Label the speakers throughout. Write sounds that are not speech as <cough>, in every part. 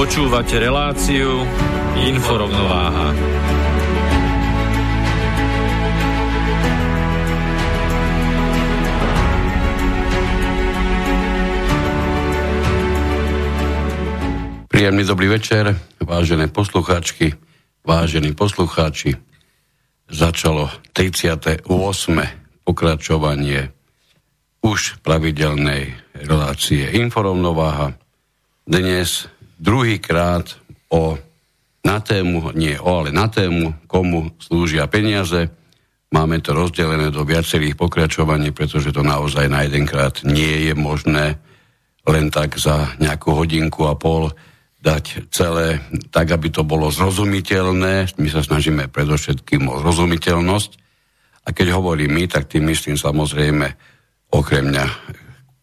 Speaker 1: Počúvate reláciu Inforovnováha.
Speaker 2: Príjemný dobrý večer, vážené poslucháčky, vážení poslucháči. Začalo 38. pokračovanie už pravidelnej relácie Inforovnováha. Dnes druhýkrát o, na tému, nie o, ale na tému, komu slúžia peniaze. Máme to rozdelené do viacerých pokračovaní, pretože to naozaj na jedenkrát nie je možné len tak za nejakú hodinku a pol dať celé tak, aby to bolo zrozumiteľné. My sa snažíme predovšetkým o zrozumiteľnosť. A keď hovorím my, tak tým myslím samozrejme okrem mňa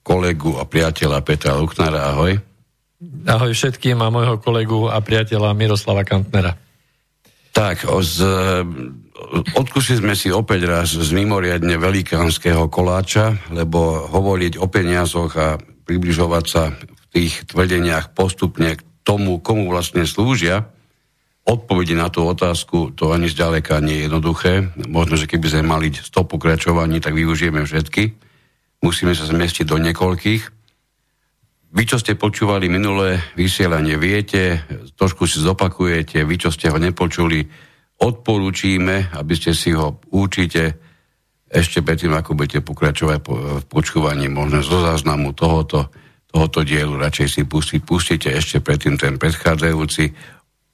Speaker 2: kolegu a priateľa Petra Luknara. Ahoj.
Speaker 1: Ahoj všetkým a môjho kolegu a priateľa Miroslava Kantnera.
Speaker 2: Tak, z, odkusili sme si opäť raz z mimoriadne velikánskeho koláča, lebo hovoriť o peniazoch a približovať sa v tých tvrdeniach postupne k tomu, komu vlastne slúžia, odpovede na tú otázku, to ani zďaleka nie je jednoduché. Možno, že keby sme mali 100 pokračovaní, tak využijeme všetky. Musíme sa zmestiť do niekoľkých. Vy, čo ste počúvali minulé vysielanie, viete, trošku si zopakujete, vy, čo ste ho nepočuli, odporúčime, aby ste si ho určite ešte predtým, ako budete pokračovať v počúvaní možno zo záznamu tohoto tohoto dielu radšej si pustiť, pustite ešte predtým ten predchádzajúci.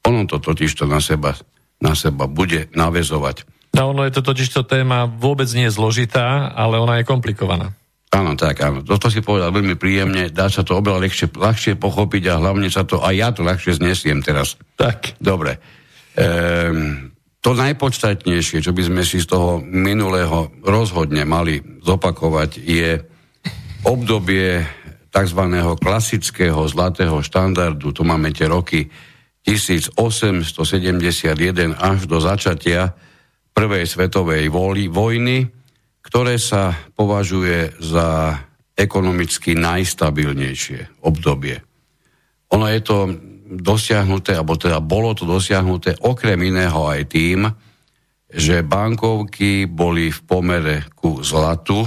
Speaker 2: Ono to totiž to na seba, na seba bude navezovať.
Speaker 1: No ono je to totiž to téma vôbec nie zložitá, ale ona je komplikovaná.
Speaker 2: Áno, tak, áno. Toto si povedal veľmi príjemne, dá sa to oveľa ľahšie, ľahšie pochopiť a hlavne sa to, aj ja to ľahšie znesiem teraz.
Speaker 1: Tak.
Speaker 2: Dobre. Ehm, to najpodstatnejšie, čo by sme si z toho minulého rozhodne mali zopakovať, je obdobie tzv. klasického zlatého štandardu, to máme tie roky 1871 až do začatia Prvej svetovej vojny, ktoré sa považuje za ekonomicky najstabilnejšie obdobie. Ono je to dosiahnuté, alebo teda bolo to dosiahnuté okrem iného aj tým, že bankovky boli v pomere ku zlatu,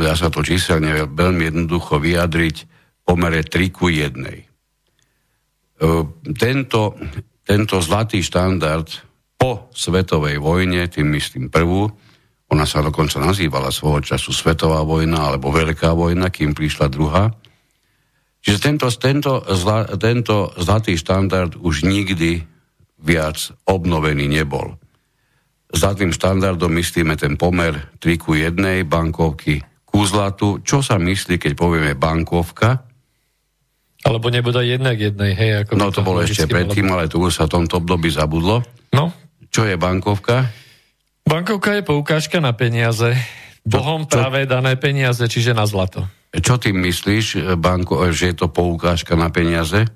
Speaker 2: dá sa to číselne veľmi jednoducho vyjadriť, pomere 3 ku 1. Tento, tento zlatý štandard po svetovej vojne, tým myslím prvú, ona sa dokonca nazývala svojho času Svetová vojna alebo Veľká vojna, kým prišla druhá. Čiže tento, tento, zla, tento zlatý štandard už nikdy viac obnovený nebol. Zlatým štandardom myslíme ten pomer 3 ku 1 bankovky ku zlatu. Čo sa myslí, keď povieme bankovka?
Speaker 1: Alebo nebude jednak jednej, hej?
Speaker 2: Ako no to bolo ešte predtým, ale tu už sa v tomto období zabudlo.
Speaker 1: No.
Speaker 2: Čo je bankovka?
Speaker 1: Bankovka je poukážka na peniaze. Bohom čo, práve dané peniaze, čiže na zlato.
Speaker 2: Čo ty myslíš, banko, že je to poukážka na peniaze?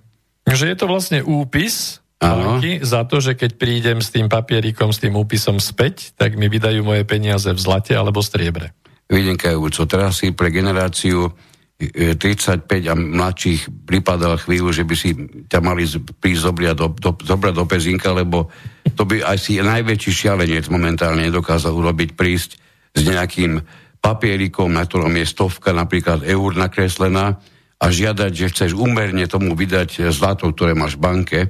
Speaker 1: Že je to vlastne úpis, banky za to, že keď prídem s tým papierikom, s tým úpisom späť, tak mi vydajú moje peniaze v zlate alebo striebre.
Speaker 2: Vynikajúco. Teraz si pre generáciu 35 e, a mladších pripadal chvíľu, že by si ťa mali prísť zobrať do, do, zobrať do pezinka, lebo to by aj si najväčší šialenec momentálne nedokázal urobiť prísť s nejakým papierikom, na ktorom je stovka napríklad eur nakreslená a žiadať, že chceš umerne tomu vydať zlato, ktoré máš v banke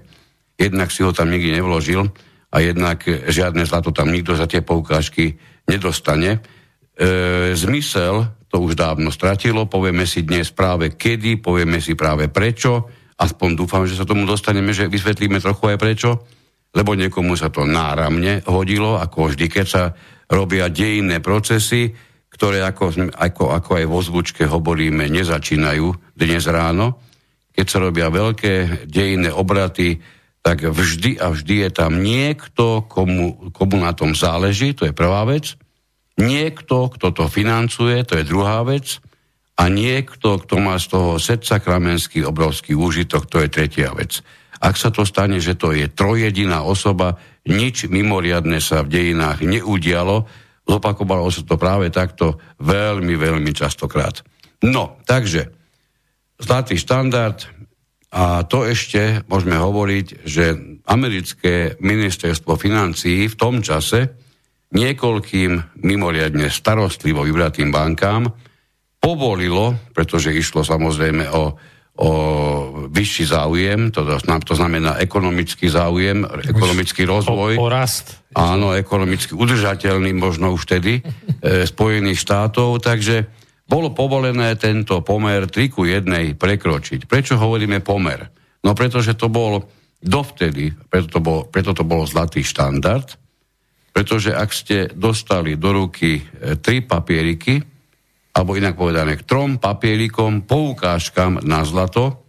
Speaker 2: jednak si ho tam nikdy nevložil a jednak žiadne zlato tam nikto za tie poukážky nedostane. E, zmysel to už dávno stratilo, povieme si dnes práve kedy, povieme si práve prečo, aspoň dúfam, že sa tomu dostaneme, že vysvetlíme trochu aj prečo, lebo niekomu sa to náramne hodilo, ako vždy, keď sa robia dejinné procesy, ktoré ako, ako, ako aj vo zvučke hovoríme, nezačínajú dnes ráno. Keď sa robia veľké dejinné obraty, tak vždy a vždy je tam niekto, komu, komu na tom záleží, to je prvá vec. Niekto, kto to financuje, to je druhá vec. A niekto, kto má z toho sedca kramenský obrovský úžitok, to je tretia vec. Ak sa to stane, že to je trojediná osoba, nič mimoriadne sa v dejinách neudialo, zopakovalo sa to práve takto veľmi, veľmi častokrát. No, takže, zlatý štandard, a to ešte môžeme hovoriť, že americké ministerstvo financií v tom čase niekoľkým mimoriadne starostlivo vybratým bankám povolilo, pretože išlo samozrejme o o vyšší záujem, to, to znamená ekonomický záujem, ekonomický rozvoj.
Speaker 1: O, o rast.
Speaker 2: Áno, ekonomicky udržateľný možno už vtedy <laughs> e, Spojených štátov, takže bolo povolené tento pomer 3 ku 1 prekročiť. Prečo hovoríme pomer? No pretože to bol dovtedy, preto to bol, preto to bol zlatý štandard, pretože ak ste dostali do ruky e, tri papieriky, alebo inak povedané k trom papierikom, poukážkam na zlato,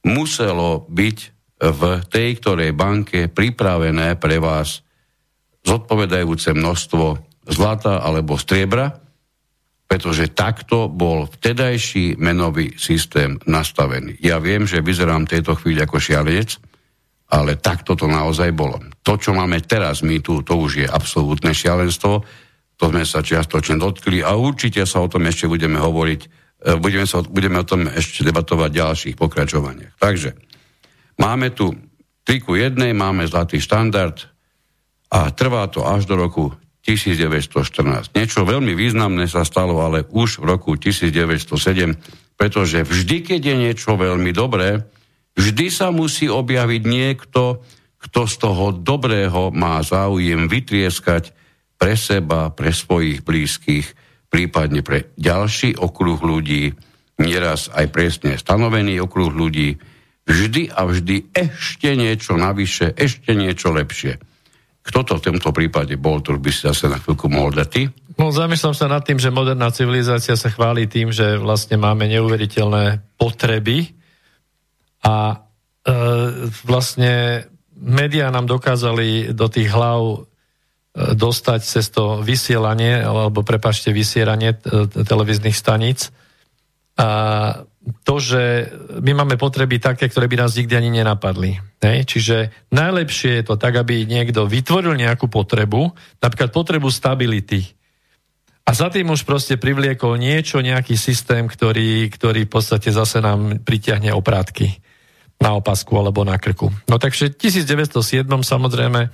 Speaker 2: muselo byť v tej ktorej banke pripravené pre vás zodpovedajúce množstvo zlata alebo striebra, pretože takto bol vtedajší menový systém nastavený. Ja viem, že vyzerám tejto chvíli ako šialenec, ale takto to naozaj bolo. To, čo máme teraz my tu, to už je absolútne šialenstvo, to sme sa čiastočne dotkli a určite sa o tom ešte budeme hovoriť, e, budeme, sa, budeme o tom ešte debatovať v ďalších pokračovaniach. Takže máme tu 3 ku 1, máme zlatý štandard a trvá to až do roku 1914. Niečo veľmi významné sa stalo ale už v roku 1907, pretože vždy, keď je niečo veľmi dobré, vždy sa musí objaviť niekto, kto z toho dobrého má záujem vytrieskať pre seba, pre svojich blízkych, prípadne pre ďalší okruh ľudí, nieraz aj presne stanovený okruh ľudí, vždy a vždy ešte niečo navyše, ešte niečo lepšie. Kto to v tomto prípade bol, to by si zase na chvíľku mohol dať ty?
Speaker 1: No, zamýšľam sa nad tým, že moderná civilizácia sa chváli tým, že vlastne máme neuveriteľné potreby a e, vlastne médiá nám dokázali do tých hlav dostať cez to vysielanie, alebo prepašte, vysieranie televíznych staníc. A to, že my máme potreby také, ktoré by nás nikdy ani nenapadli. Hej? Čiže najlepšie je to tak, aby niekto vytvoril nejakú potrebu, napríklad potrebu stability. A za tým už proste privliekol niečo, nejaký systém, ktorý, ktorý v podstate zase nám pritiahne oprátky na opasku alebo na krku. No takže v 1907 samozrejme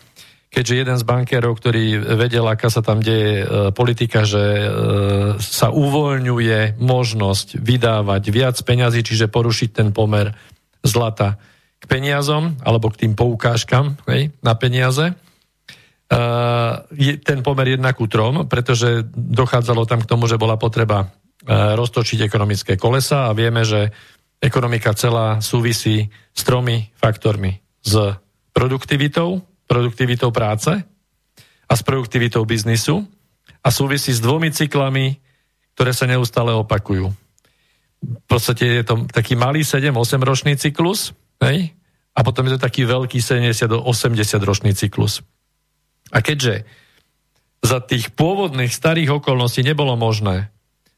Speaker 1: keďže jeden z bankérov, ktorý vedel, aká sa tam deje e, politika, že e, sa uvoľňuje možnosť vydávať viac peňazí, čiže porušiť ten pomer zlata k peniazom alebo k tým poukážkam hej, na peniaze. Je ten pomer jednak ku trom, pretože dochádzalo tam k tomu, že bola potreba roztočiť ekonomické kolesa a vieme, že ekonomika celá súvisí s tromi faktormi. S produktivitou, produktivitou práce a s produktivitou biznisu a súvisí s dvomi cyklami, ktoré sa neustále opakujú. V podstate je to taký malý 7-8 ročný cyklus, hej? a potom je to taký veľký 70-80 ročný cyklus. A keďže za tých pôvodných starých okolností nebolo možné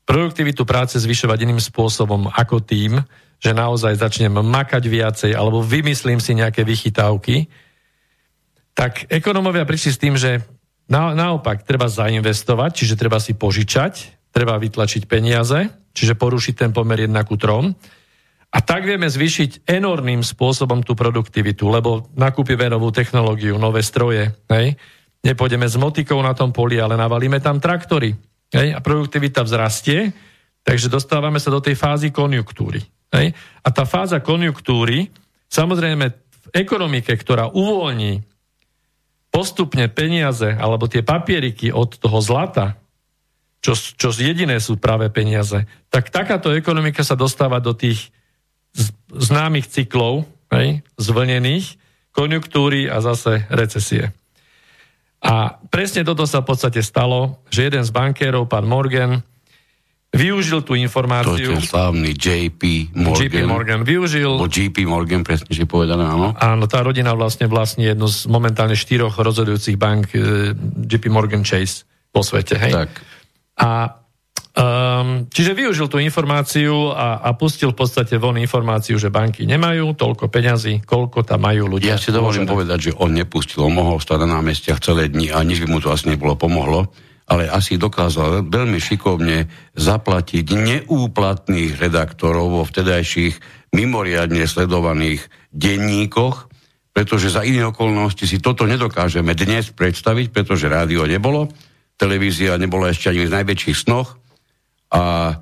Speaker 1: produktivitu práce zvyšovať iným spôsobom ako tým, že naozaj začnem makať viacej alebo vymyslím si nejaké vychytávky, tak ekonomovia prišli s tým, že na, naopak treba zainvestovať, čiže treba si požičať, treba vytlačiť peniaze, čiže porušiť ten pomer 1 ku 3. A tak vieme zvýšiť enormným spôsobom tú produktivitu, lebo nakúpime novú technológiu, nové stroje. Hej? Nepôjdeme s motikou na tom poli, ale navalíme tam traktory. Hej? A produktivita vzrastie, takže dostávame sa do tej fázy konjunktúry. Hej? A tá fáza konjunktúry, samozrejme v ekonomike, ktorá uvoľní postupne peniaze alebo tie papieriky od toho zlata, čo, čo jediné sú práve peniaze, tak takáto ekonomika sa dostáva do tých známych cyklov, hej, zvlnených, konjunktúry a zase recesie. A presne toto sa v podstate stalo, že jeden z bankérov, pán Morgan, využil tú informáciu.
Speaker 2: To je slávny JP Morgan.
Speaker 1: JP Morgan využil.
Speaker 2: O JP Morgan, presne, že povedané, áno.
Speaker 1: Áno, tá rodina vlastne vlastní jednu z momentálne štyroch rozhodujúcich bank eh, JP Morgan Chase po svete, hej?
Speaker 2: Tak.
Speaker 1: A Um, čiže využil tú informáciu a, a pustil v podstate von informáciu, že banky nemajú toľko peňazí, koľko tam majú ľudia.
Speaker 2: Ja si dovolím môžeme. povedať, že on nepustil, on mohol stať na námestiach celé dni a nič by mu to asi nebolo pomohlo, ale asi dokázal veľmi šikovne zaplatiť neúplatných redaktorov vo vtedajších mimoriadne sledovaných denníkoch, pretože za iné okolnosti si toto nedokážeme dnes predstaviť, pretože rádio nebolo, televízia nebola ešte ani v najväčších snoch, a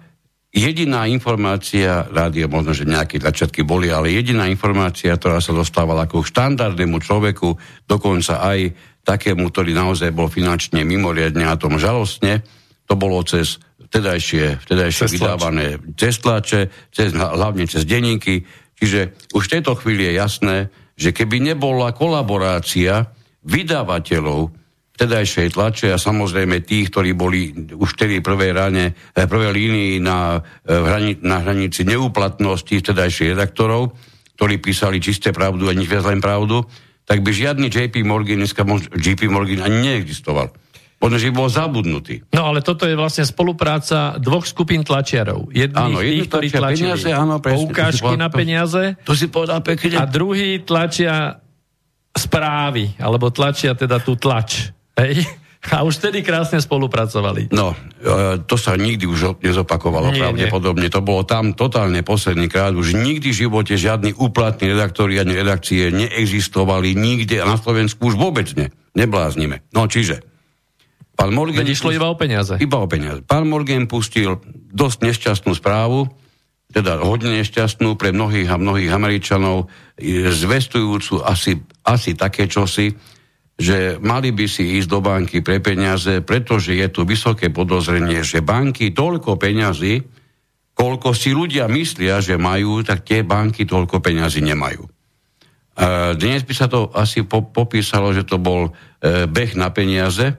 Speaker 2: jediná informácia, rádio možno, že nejaké začiatky boli, ale jediná informácia, ktorá sa dostávala ako štandardnému človeku, dokonca aj takému, ktorý naozaj bol finančne mimoriadne a tom žalostne, to bolo cez vtedajšie, vtedajšie cez vydávané cez tlače, cez, hlavne cez denníky. Čiže už v tejto chvíli je jasné, že keby nebola kolaborácia vydávateľov vtedajšej tlače a samozrejme tých, ktorí boli už vtedy prvej rane, eh, prvej línii na, eh, na hranici neúplatnosti vtedajších redaktorov, ktorí písali čisté pravdu a nič viac len pravdu, tak by žiadny JP Morgan, dneska JP Morgan ani neexistoval. Možno, že bol zabudnutý.
Speaker 1: No ale toto je vlastne spolupráca dvoch skupín tlačiarov. Jedných áno, tých, ktorí tlačili peniaze, áno, presne, poukážky na peniaze.
Speaker 2: To, to si povedal pekne.
Speaker 1: A druhý tlačia správy, alebo tlačia teda tú tlač. Hej? <laughs> A už vtedy krásne spolupracovali.
Speaker 2: No, e, to sa nikdy už nezopakovalo nie, pravdepodobne. Nie. To bolo tam totálne posledný krát. Už nikdy v živote žiadny úplatní redaktori ani redakcie neexistovali nikde a na Slovensku už vôbec ne. Nebláznime. No, čiže...
Speaker 1: Pán Morgan... Veď išlo iba o peniaze.
Speaker 2: Iba o peniaze. Pán Morgan pustil dosť nešťastnú správu, teda hodne nešťastnú pre mnohých a mnohých Američanov, zvestujúcu asi, asi také čosi, že mali by si ísť do banky pre peniaze, pretože je tu vysoké podozrenie, že banky toľko peňazí, koľko si ľudia myslia, že majú, tak tie banky toľko peňazí nemajú. Dnes by sa to asi po, popísalo, že to bol e, beh na peniaze,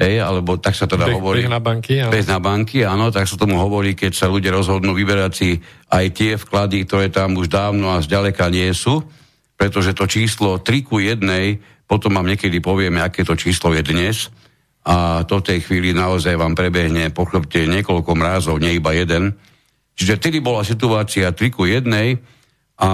Speaker 2: Ej, alebo tak sa teda
Speaker 1: beh,
Speaker 2: hovorí.
Speaker 1: Beh na banky,
Speaker 2: áno. Beh na banky, áno, tak sa tomu hovorí, keď sa ľudia rozhodnú vyberať si aj tie vklady, ktoré tam už dávno a zďaleka nie sú, pretože to číslo 3 ku 1 potom vám niekedy povieme, aké to číslo je dnes a to tej chvíli naozaj vám prebehne po chrbte niekoľko mrázov, nie iba jeden. Čiže vtedy bola situácia 3 ku 1 a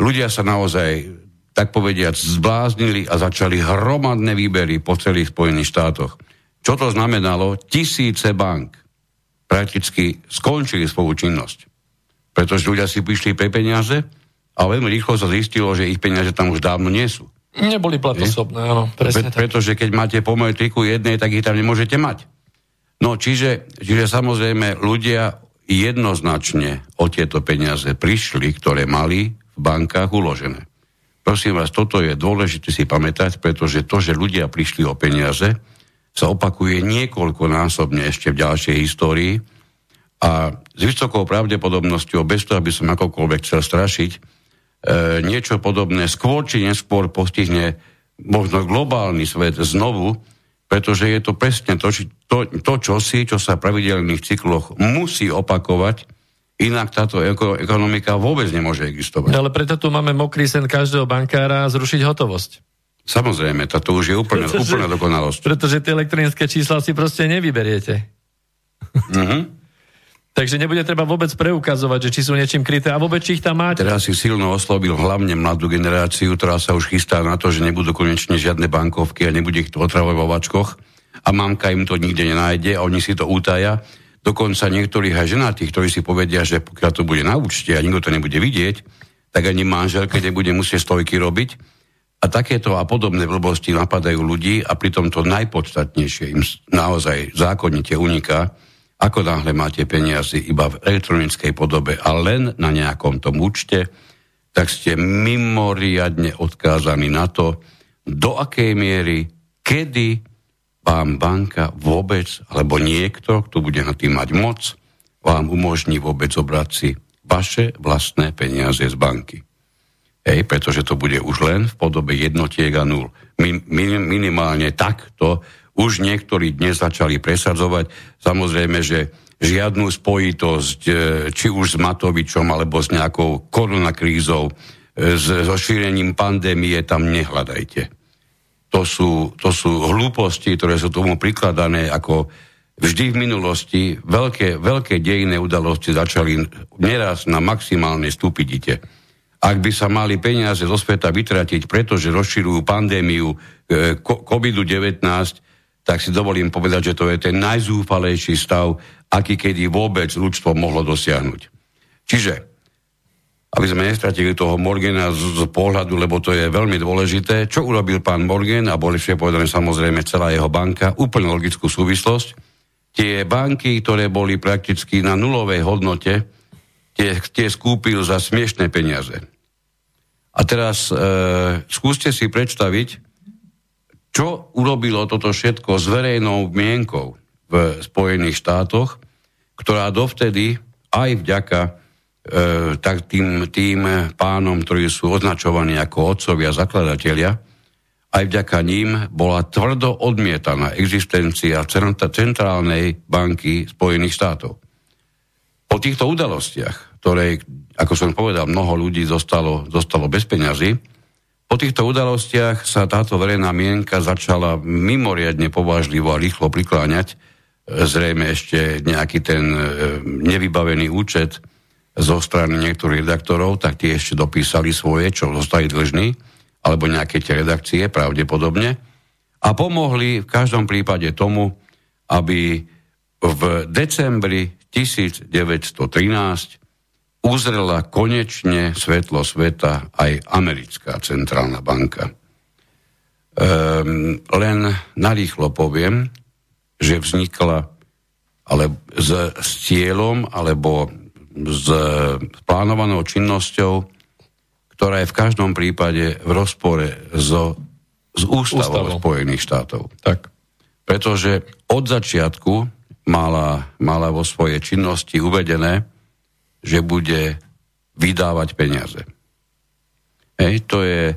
Speaker 2: ľudia sa naozaj, tak povediať, zbláznili a začali hromadné výbery po celých Spojených štátoch. Čo to znamenalo? Tisíce bank prakticky skončili svoju činnosť. Pretože ľudia si prišli pre peniaze a veľmi rýchlo sa zistilo, že ich peniaze tam už dávno nie sú.
Speaker 1: Neboli platosobné, áno. Presne
Speaker 2: Pre, pretože keď máte pomer triku jednej, tak ich tam nemôžete mať. No čiže, čiže samozrejme ľudia jednoznačne o tieto peniaze prišli, ktoré mali v bankách uložené. Prosím vás, toto je dôležité si pamätať, pretože to, že ľudia prišli o peniaze, sa opakuje niekoľkonásobne ešte v ďalšej histórii a s vysokou pravdepodobnosťou, bez toho, aby som akokoľvek chcel strašiť, niečo podobné skôr či neskôr postihne možno globálny svet znovu, pretože je to presne to, či, to, to čosi, čo sa v pravidelných cykloch musí opakovať, inak táto ekonomika vôbec nemôže existovať.
Speaker 1: Ale preto tu máme mokrý sen každého bankára zrušiť hotovosť.
Speaker 2: Samozrejme, toto už je úplne, pretože, úplne dokonalosť.
Speaker 1: Pretože tie elektronické čísla si proste nevyberiete. Mm-hmm. Takže nebude treba vôbec preukazovať, že či sú niečím kryté a vôbec či ich tam máte.
Speaker 2: Teraz si silno oslobil hlavne mladú generáciu, ktorá sa už chystá na to, že nebudú konečne žiadne bankovky a nebude ich otravovať vo vačkoch a mamka im to nikde nenájde a oni si to útaja. Dokonca niektorých aj ženatých, ktorí si povedia, že pokiaľ to bude na účte a nikto to nebude vidieť, tak ani manželke nebude musieť stojky robiť. A takéto a podobné blbosti napadajú ľudí a pritom to najpodstatnejšie im naozaj zákonite uniká, ako náhle máte peniazy iba v elektronickej podobe a len na nejakom tom účte, tak ste mimoriadne odkázaní na to, do akej miery, kedy vám banka vôbec, alebo niekto, kto bude na tým mať moc, vám umožní vôbec zobrať si vaše vlastné peniaze z banky. Hej, pretože to bude už len v podobe jednotiek a nul. Min, min, minimálne takto už niektorí dnes začali presadzovať. Samozrejme, že žiadnu spojitosť, e, či už s Matovičom, alebo s nejakou koronakrízou, e, so šírením pandémie tam nehľadajte. To sú, to sú hlúposti, ktoré sú tomu prikladané ako vždy v minulosti. Veľké, veľké dejné udalosti začali neraz na maximálnej stupidite. Ak by sa mali peniaze zo sveta vytratiť, pretože rozširujú pandémiu e, COVID-19, tak si dovolím povedať, že to je ten najzúfalejší stav, aký kedy vôbec ľudstvo mohlo dosiahnuť. Čiže, aby sme nestratili toho Morgana z, z pohľadu, lebo to je veľmi dôležité, čo urobil pán Morgan, a boli všetko povedané samozrejme celá jeho banka, úplne logickú súvislosť, tie banky, ktoré boli prakticky na nulovej hodnote, tie, tie skúpil za smiešné peniaze. A teraz e, skúste si predstaviť, čo urobilo toto všetko s verejnou mienkou v Spojených štátoch, ktorá dovtedy aj vďaka e, tak tým, tým pánom, ktorí sú označovaní ako otcovia, zakladatelia, aj vďaka ním bola tvrdo odmietaná existencia Centrálnej banky Spojených štátov. Po týchto udalostiach, ktoré, ako som povedal, mnoho ľudí zostalo, zostalo bez peňazí, po týchto udalostiach sa táto verejná mienka začala mimoriadne povážlivo a rýchlo prikláňať. Zrejme ešte nejaký ten e, nevybavený účet zo strany niektorých redaktorov, tak tie ešte dopísali svoje, čo zostali dlžní, alebo nejaké tie redakcie pravdepodobne. A pomohli v každom prípade tomu, aby v decembri 1913 uzrela konečne svetlo sveta aj americká centrálna banka. Um, len narýchlo poviem, že vznikla ale s, s cieľom alebo s plánovanou činnosťou, ktorá je v každom prípade v rozpore so, s ústavou, ústavou Spojených štátov.
Speaker 1: Tak.
Speaker 2: Pretože od začiatku mala, mala vo svojej činnosti uvedené, že bude vydávať peniaze. Hej, to je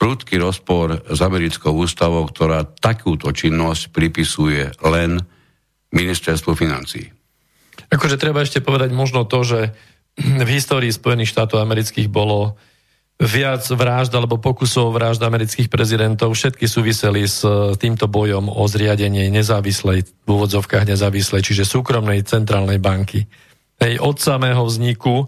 Speaker 2: prudký rozpor s americkou ústavou, ktorá takúto činnosť pripisuje len ministerstvu financií.
Speaker 1: Akože treba ešte povedať možno to, že v histórii Spojených štátov amerických bolo viac vražd alebo pokusov vražd amerických prezidentov. Všetky súviseli s týmto bojom o zriadenie nezávislej, v úvodzovkách nezávislej, čiže súkromnej centrálnej banky. Hej, od samého vzniku e,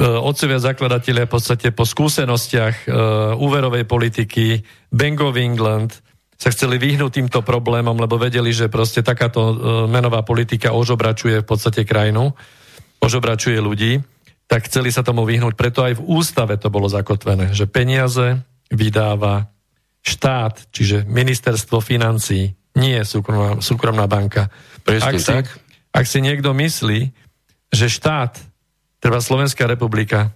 Speaker 1: otcovia zakladatelia v podstate po skúsenostiach e, úverovej politiky Bank of England sa chceli vyhnúť týmto problémom, lebo vedeli, že proste takáto e, menová politika ožobračuje v podstate krajinu, ožobračuje ľudí, tak chceli sa tomu vyhnúť. Preto aj v ústave to bolo zakotvené, že peniaze vydáva štát, čiže ministerstvo financí, nie súkromná, súkromná banka.
Speaker 2: Presne
Speaker 1: ak si,
Speaker 2: tak.
Speaker 1: Ak si niekto myslí, že štát, treba Slovenská republika,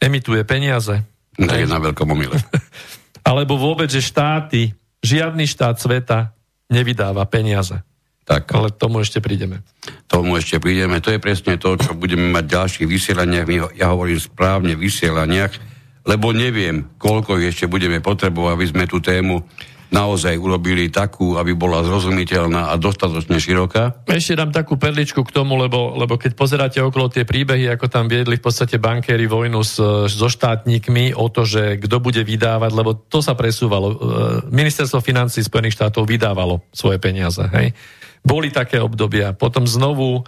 Speaker 1: emituje peniaze.
Speaker 2: To je na veľkom omyle. <laughs>
Speaker 1: Alebo vôbec, že štáty, žiadny štát sveta nevydáva peniaze. Tak. Ale tomu ešte prídeme.
Speaker 2: Tomu ešte prídeme. To je presne to, čo budeme mať v ďalších vysielaniach. Ja hovorím správne vysielaniach, lebo neviem, koľko ešte budeme potrebovať, aby sme tú tému naozaj urobili takú, aby bola zrozumiteľná a dostatočne široká?
Speaker 1: Ešte dám takú perličku k tomu, lebo, lebo keď pozeráte okolo tie príbehy, ako tam viedli v podstate bankéry vojnu s, so štátnikmi o to, že kto bude vydávať, lebo to sa presúvalo. E, ministerstvo financí Spojených štátov vydávalo svoje peniaze. Hej? Boli také obdobia. Potom znovu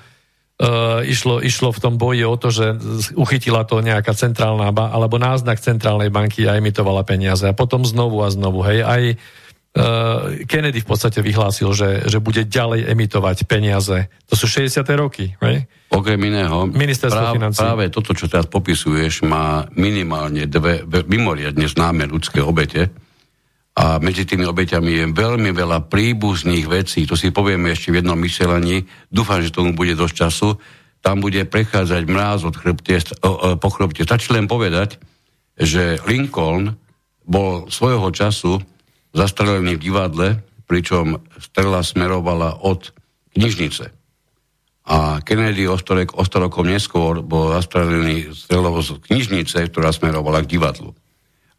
Speaker 1: Uh, išlo, išlo v tom boji o to, že uchytila to nejaká centrálna ba- alebo náznak centrálnej banky a emitovala peniaze. A potom znovu a znovu. Hej, aj Kennedy v podstate vyhlásil, že, že bude ďalej emitovať peniaze. To sú 60. roky. Right?
Speaker 2: Okrem iného,
Speaker 1: Ministerstvo práv,
Speaker 2: práve toto, čo teraz popisuješ, má minimálne dve mimoriadne známe ľudské obete a medzi tými obeťami je veľmi veľa príbuzných vecí. To si povieme ešte v jednom myselení. Dúfam, že tomu bude dosť času. Tam bude prechádzať mráz od chrbte, po chrbte. Stačí len povedať, že Lincoln bol svojho času zastrelený v divadle, pričom strela smerovala od knižnice. A Kennedy o 100 rokov neskôr bol zastrelený strelou z knižnice, ktorá smerovala k divadlu.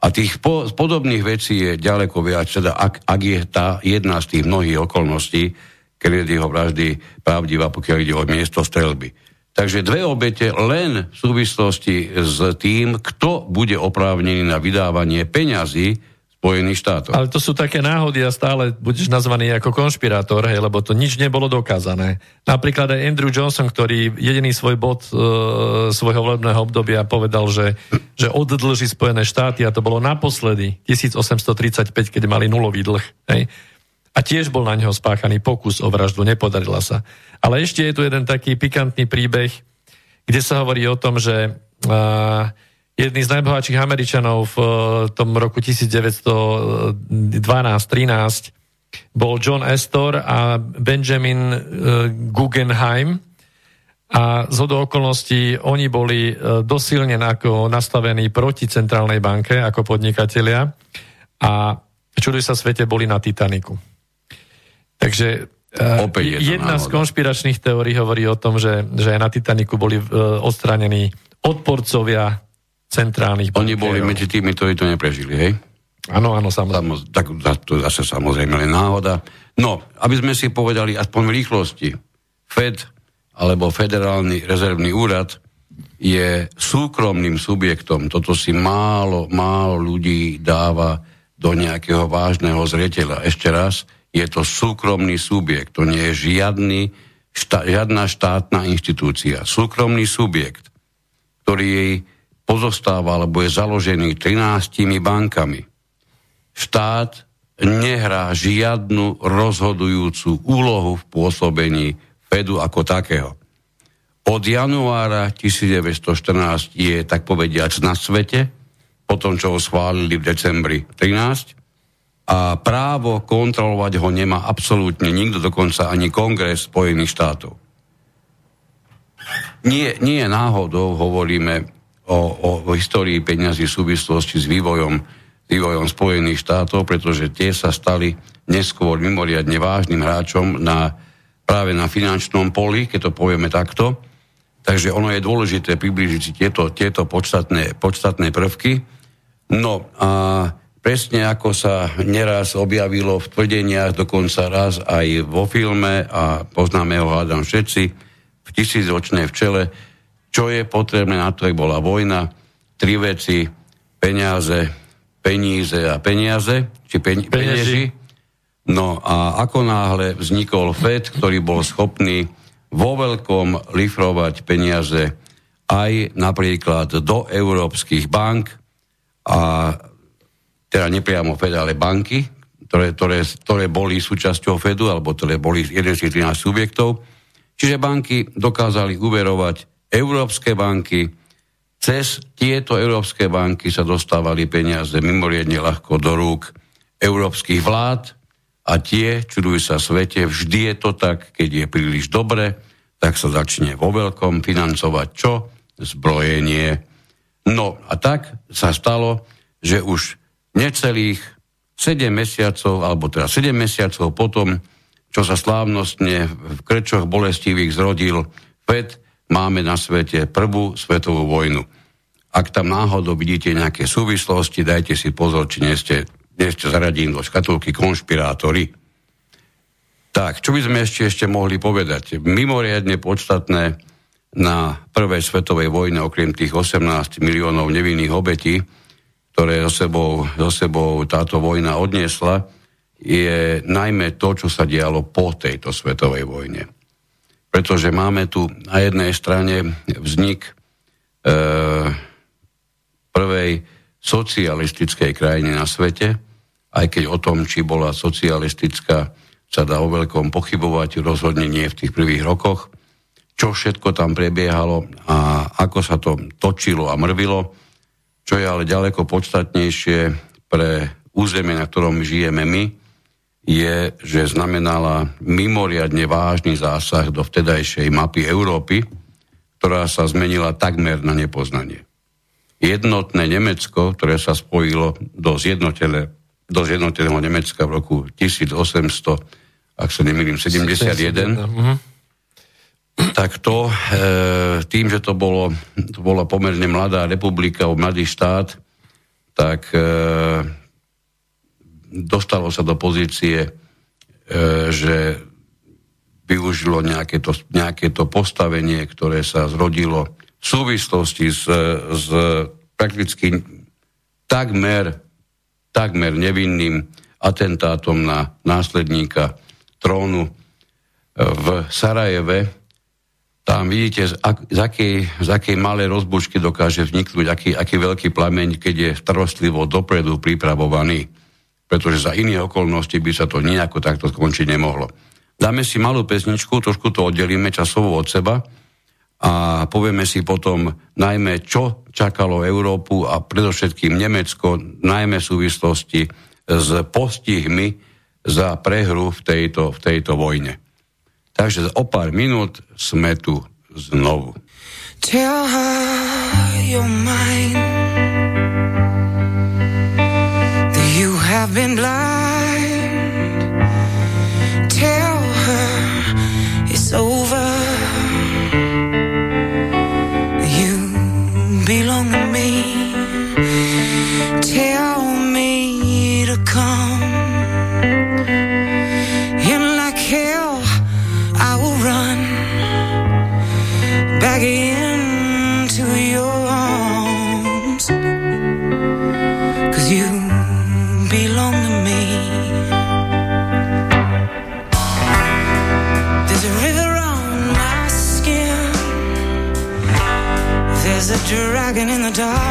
Speaker 2: A tých po, podobných vecí je ďaleko viac, teda ak, ak je tá jedna z tých mnohých okolností Kennedyho vraždy pravdivá, pokiaľ ide o miesto strelby. Takže dve obete len v súvislosti s tým, kto bude oprávnený na vydávanie peňazí Spojených štátov.
Speaker 1: Ale to sú také náhody a stále budeš nazvaný ako konšpirátor, hej, lebo to nič nebolo dokázané. Napríklad aj Andrew Johnson, ktorý jediný svoj bod e, svojho volebného obdobia povedal, že, že oddlží Spojené štáty a to bolo naposledy 1835, keď mali nulový dlh. Hej. A tiež bol na neho spáchaný pokus o vraždu, nepodarila sa. Ale ešte je tu jeden taký pikantný príbeh, kde sa hovorí o tom, že uh, jedný z najbohatších Američanov v uh, tom roku 1912-13 bol John Astor a Benjamin uh, Guggenheim. A z hodou okolností oni boli uh, dosilne ako nastavení proti centrálnej banke ako podnikatelia a čuduj sa svete boli na Titaniku. Takže Opäť je jedna náhoda. z konšpiračných teórií hovorí o tom, že, že na Titaniku boli odstranení odporcovia centrálnych
Speaker 2: Oni boli medzi tými, ktorí to neprežili, hej?
Speaker 1: Áno, áno, samozrejme.
Speaker 2: Samoz, tak to zase samozrejme len náhoda. No, aby sme si povedali aspoň v rýchlosti, Fed alebo Federálny rezervný úrad je súkromným subjektom. Toto si málo, málo ľudí dáva do nejakého vážneho zreteľa. Ešte raz, je to súkromný subjekt, to nie je žiadny, šta, žiadna štátna inštitúcia. Súkromný subjekt, ktorý jej pozostáva alebo je založený 13 bankami. Štát nehrá žiadnu rozhodujúcu úlohu v pôsobení Fedu ako takého. Od januára 1914 je, tak povediac, na svete, po tom, čo ho schválili v decembri 13, a právo kontrolovať ho nemá absolútne nikto, dokonca ani kongres Spojených štátov. Nie, nie náhodou hovoríme o, o, o histórii peňazí v súvislosti s vývojom, vývojom Spojených štátov, pretože tie sa stali neskôr mimoriadne vážnym hráčom na, práve na finančnom poli, keď to povieme takto. Takže ono je dôležité priblížiť si tieto, tieto podstatné, podstatné prvky. No a presne ako sa neraz objavilo v tvrdeniach, dokonca raz aj vo filme a poznáme ho hádam všetci, v tisícočnej včele, čo je potrebné na to, ak bola vojna, tri veci, peniaze, peníze a peniaze, či pen, penieži. No a ako náhle vznikol FED, ktorý bol schopný vo veľkom lifrovať peniaze aj napríklad do európskych bank a teda nepriamo Fed, ale banky, ktoré, ktoré, ktoré boli súčasťou Fedu, alebo ktoré boli jeden z 13 subjektov. Čiže banky dokázali uverovať európske banky, cez tieto európske banky sa dostávali peniaze mimoriadne ľahko do rúk európskych vlád a tie, čudujú sa svete, vždy je to tak, keď je príliš dobre, tak sa začne vo veľkom financovať čo? Zbrojenie. No a tak sa stalo, že už necelých 7 mesiacov, alebo teda 7 mesiacov potom, čo sa slávnostne v krčoch bolestivých zrodil FED, máme na svete prvú svetovú vojnu. Ak tam náhodou vidíte nejaké súvislosti, dajte si pozor, či nie ste, nie ste zaradení do škatulky konšpirátory. Tak, čo by sme ešte, ešte mohli povedať? Mimoriadne podstatné na prvej svetovej vojne, okrem tých 18 miliónov nevinných obetí, ktoré so sebou, so sebou táto vojna odniesla, je najmä to, čo sa dialo po tejto svetovej vojne. Pretože máme tu na jednej strane vznik e, prvej socialistickej krajiny na svete, aj keď o tom, či bola socialistická, sa dá o veľkom pochybovať, rozhodne nie v tých prvých rokoch, čo všetko tam prebiehalo a ako sa to točilo a mrvilo čo je ale ďaleko podstatnejšie pre územie, na ktorom žijeme my, je, že znamenala mimoriadne vážny zásah do vtedajšej mapy Európy, ktorá sa zmenila takmer na nepoznanie. jednotné Nemecko, ktoré sa spojilo do, zjednotele, do zjednoteného Nemecka v roku 1800, ak sa nemýlim, 71, 71. Uh-huh. tak to e, tým, že to, bolo, to bola pomerne mladá republika, mladý štát, tak e, dostalo sa do pozície, e, že využilo nejaké to, nejaké to postavenie, ktoré sa zrodilo v súvislosti s, s prakticky takmer, takmer nevinným atentátom na následníka trónu v Sarajeve. Tam vidíte, z, ak, z akej malej rozbušky dokáže vzniknúť, aký, aký veľký plameň, keď je starostlivo dopredu pripravovaný. Pretože za iné okolnosti by sa to nejako takto skončiť nemohlo. Dáme si malú pesničku, trošku to oddelíme časovo od seba a povieme si potom najmä, čo čakalo Európu a predovšetkým Nemecko, najmä v súvislosti s postihmi za prehru v tejto, v tejto vojne. Takže o pár minút sme tu znovu. Tell her you're mine I've been blind. Tell her it's over. dragging in the dark.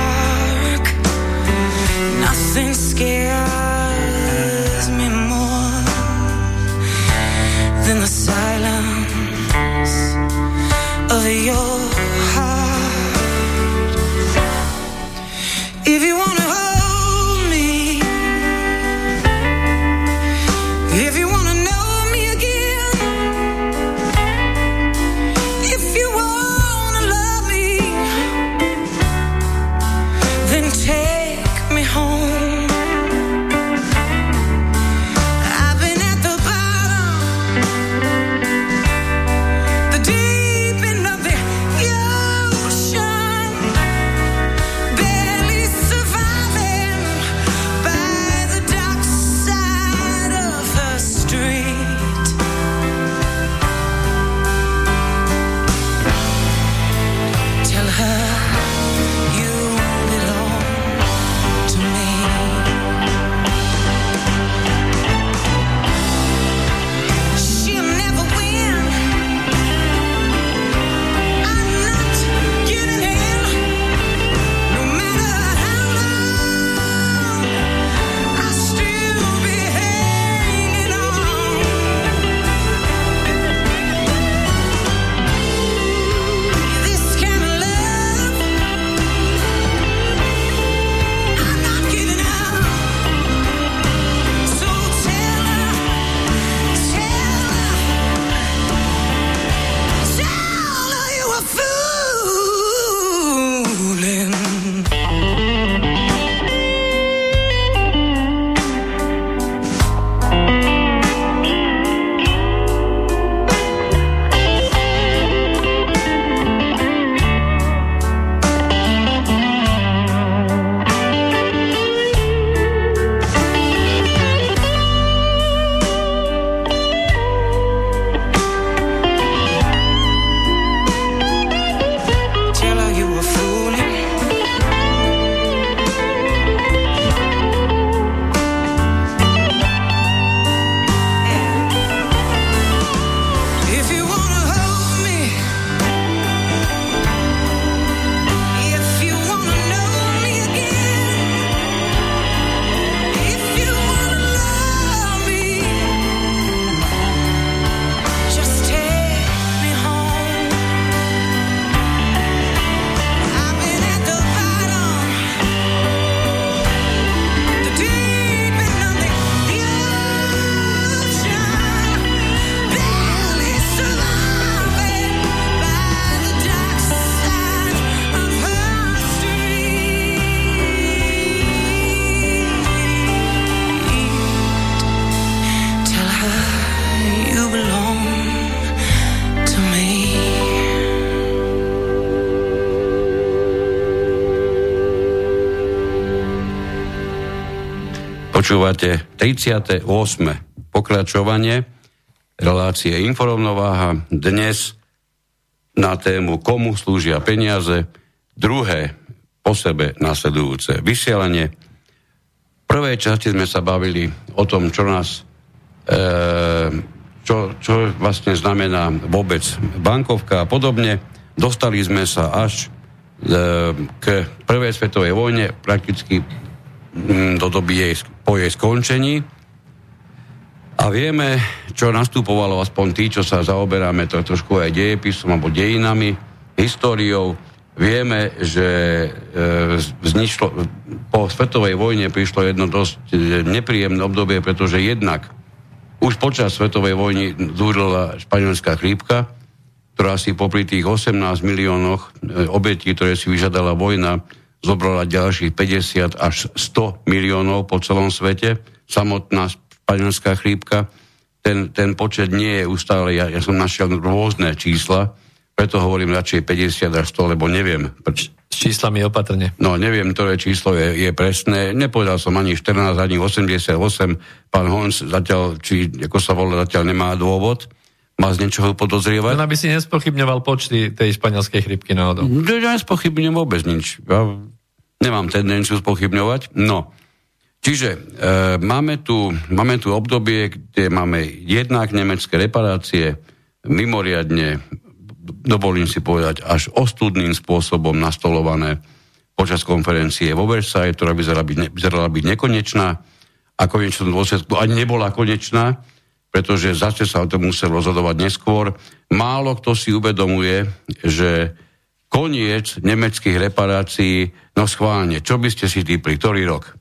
Speaker 2: Počúvate 38. pokračovanie relácie Inforovnováha. Dnes na tému Komu slúžia peniaze. Druhé po sebe nasledujúce vysielanie. V prvej časti sme sa bavili o tom, čo nás e, čo, čo vlastne znamená vôbec bankovka a podobne. Dostali sme sa až e, k prvej svetovej vojne, prakticky do doby jej, po jej skončení a vieme, čo nastupovalo aspoň tí, čo sa zaoberáme to trošku aj dejepisom alebo dejinami, históriou. Vieme, že e, vznišlo, po svetovej vojne prišlo jedno dosť e, nepríjemné obdobie, pretože jednak už počas svetovej vojny zúrila španielská chrípka, ktorá si popri tých 18 miliónoch e, obetí, ktoré si vyžadala vojna, zobrala ďalších 50 až 100 miliónov po celom svete. Samotná španielská chrípka, ten, ten počet nie je ustále, ja, ja som našiel rôzne čísla, preto hovorím radšej 50 až 100, lebo neviem.
Speaker 1: S číslami opatrne.
Speaker 2: No, neviem, ktoré číslo je, je presné. Nepovedal som ani 14, ani 88. Pán Hons zatiaľ, či ako sa volá, zatiaľ nemá dôvod. Má z niečoho podozrievať?
Speaker 1: Len aby si nespochybňoval počty tej španielskej chrypky náhodou.
Speaker 2: Ja nespochybňujem vôbec nič. Ja nemám tendenciu spochybňovať. No, Čiže e, máme, tu, máme tu obdobie, kde máme jednak nemecké reparácie, mimoriadne, dovolím si povedať, až ostudným spôsobom nastolované počas konferencie vo Versailles, ktorá vyzerala byť, ne, vyzerala byť nekonečná a konečnom dôsledku ani nebola konečná, pretože zase sa o tom musel rozhodovať neskôr. Málo kto si uvedomuje, že koniec nemeckých reparácií, no schválne, čo by ste si typli, ktorý rok?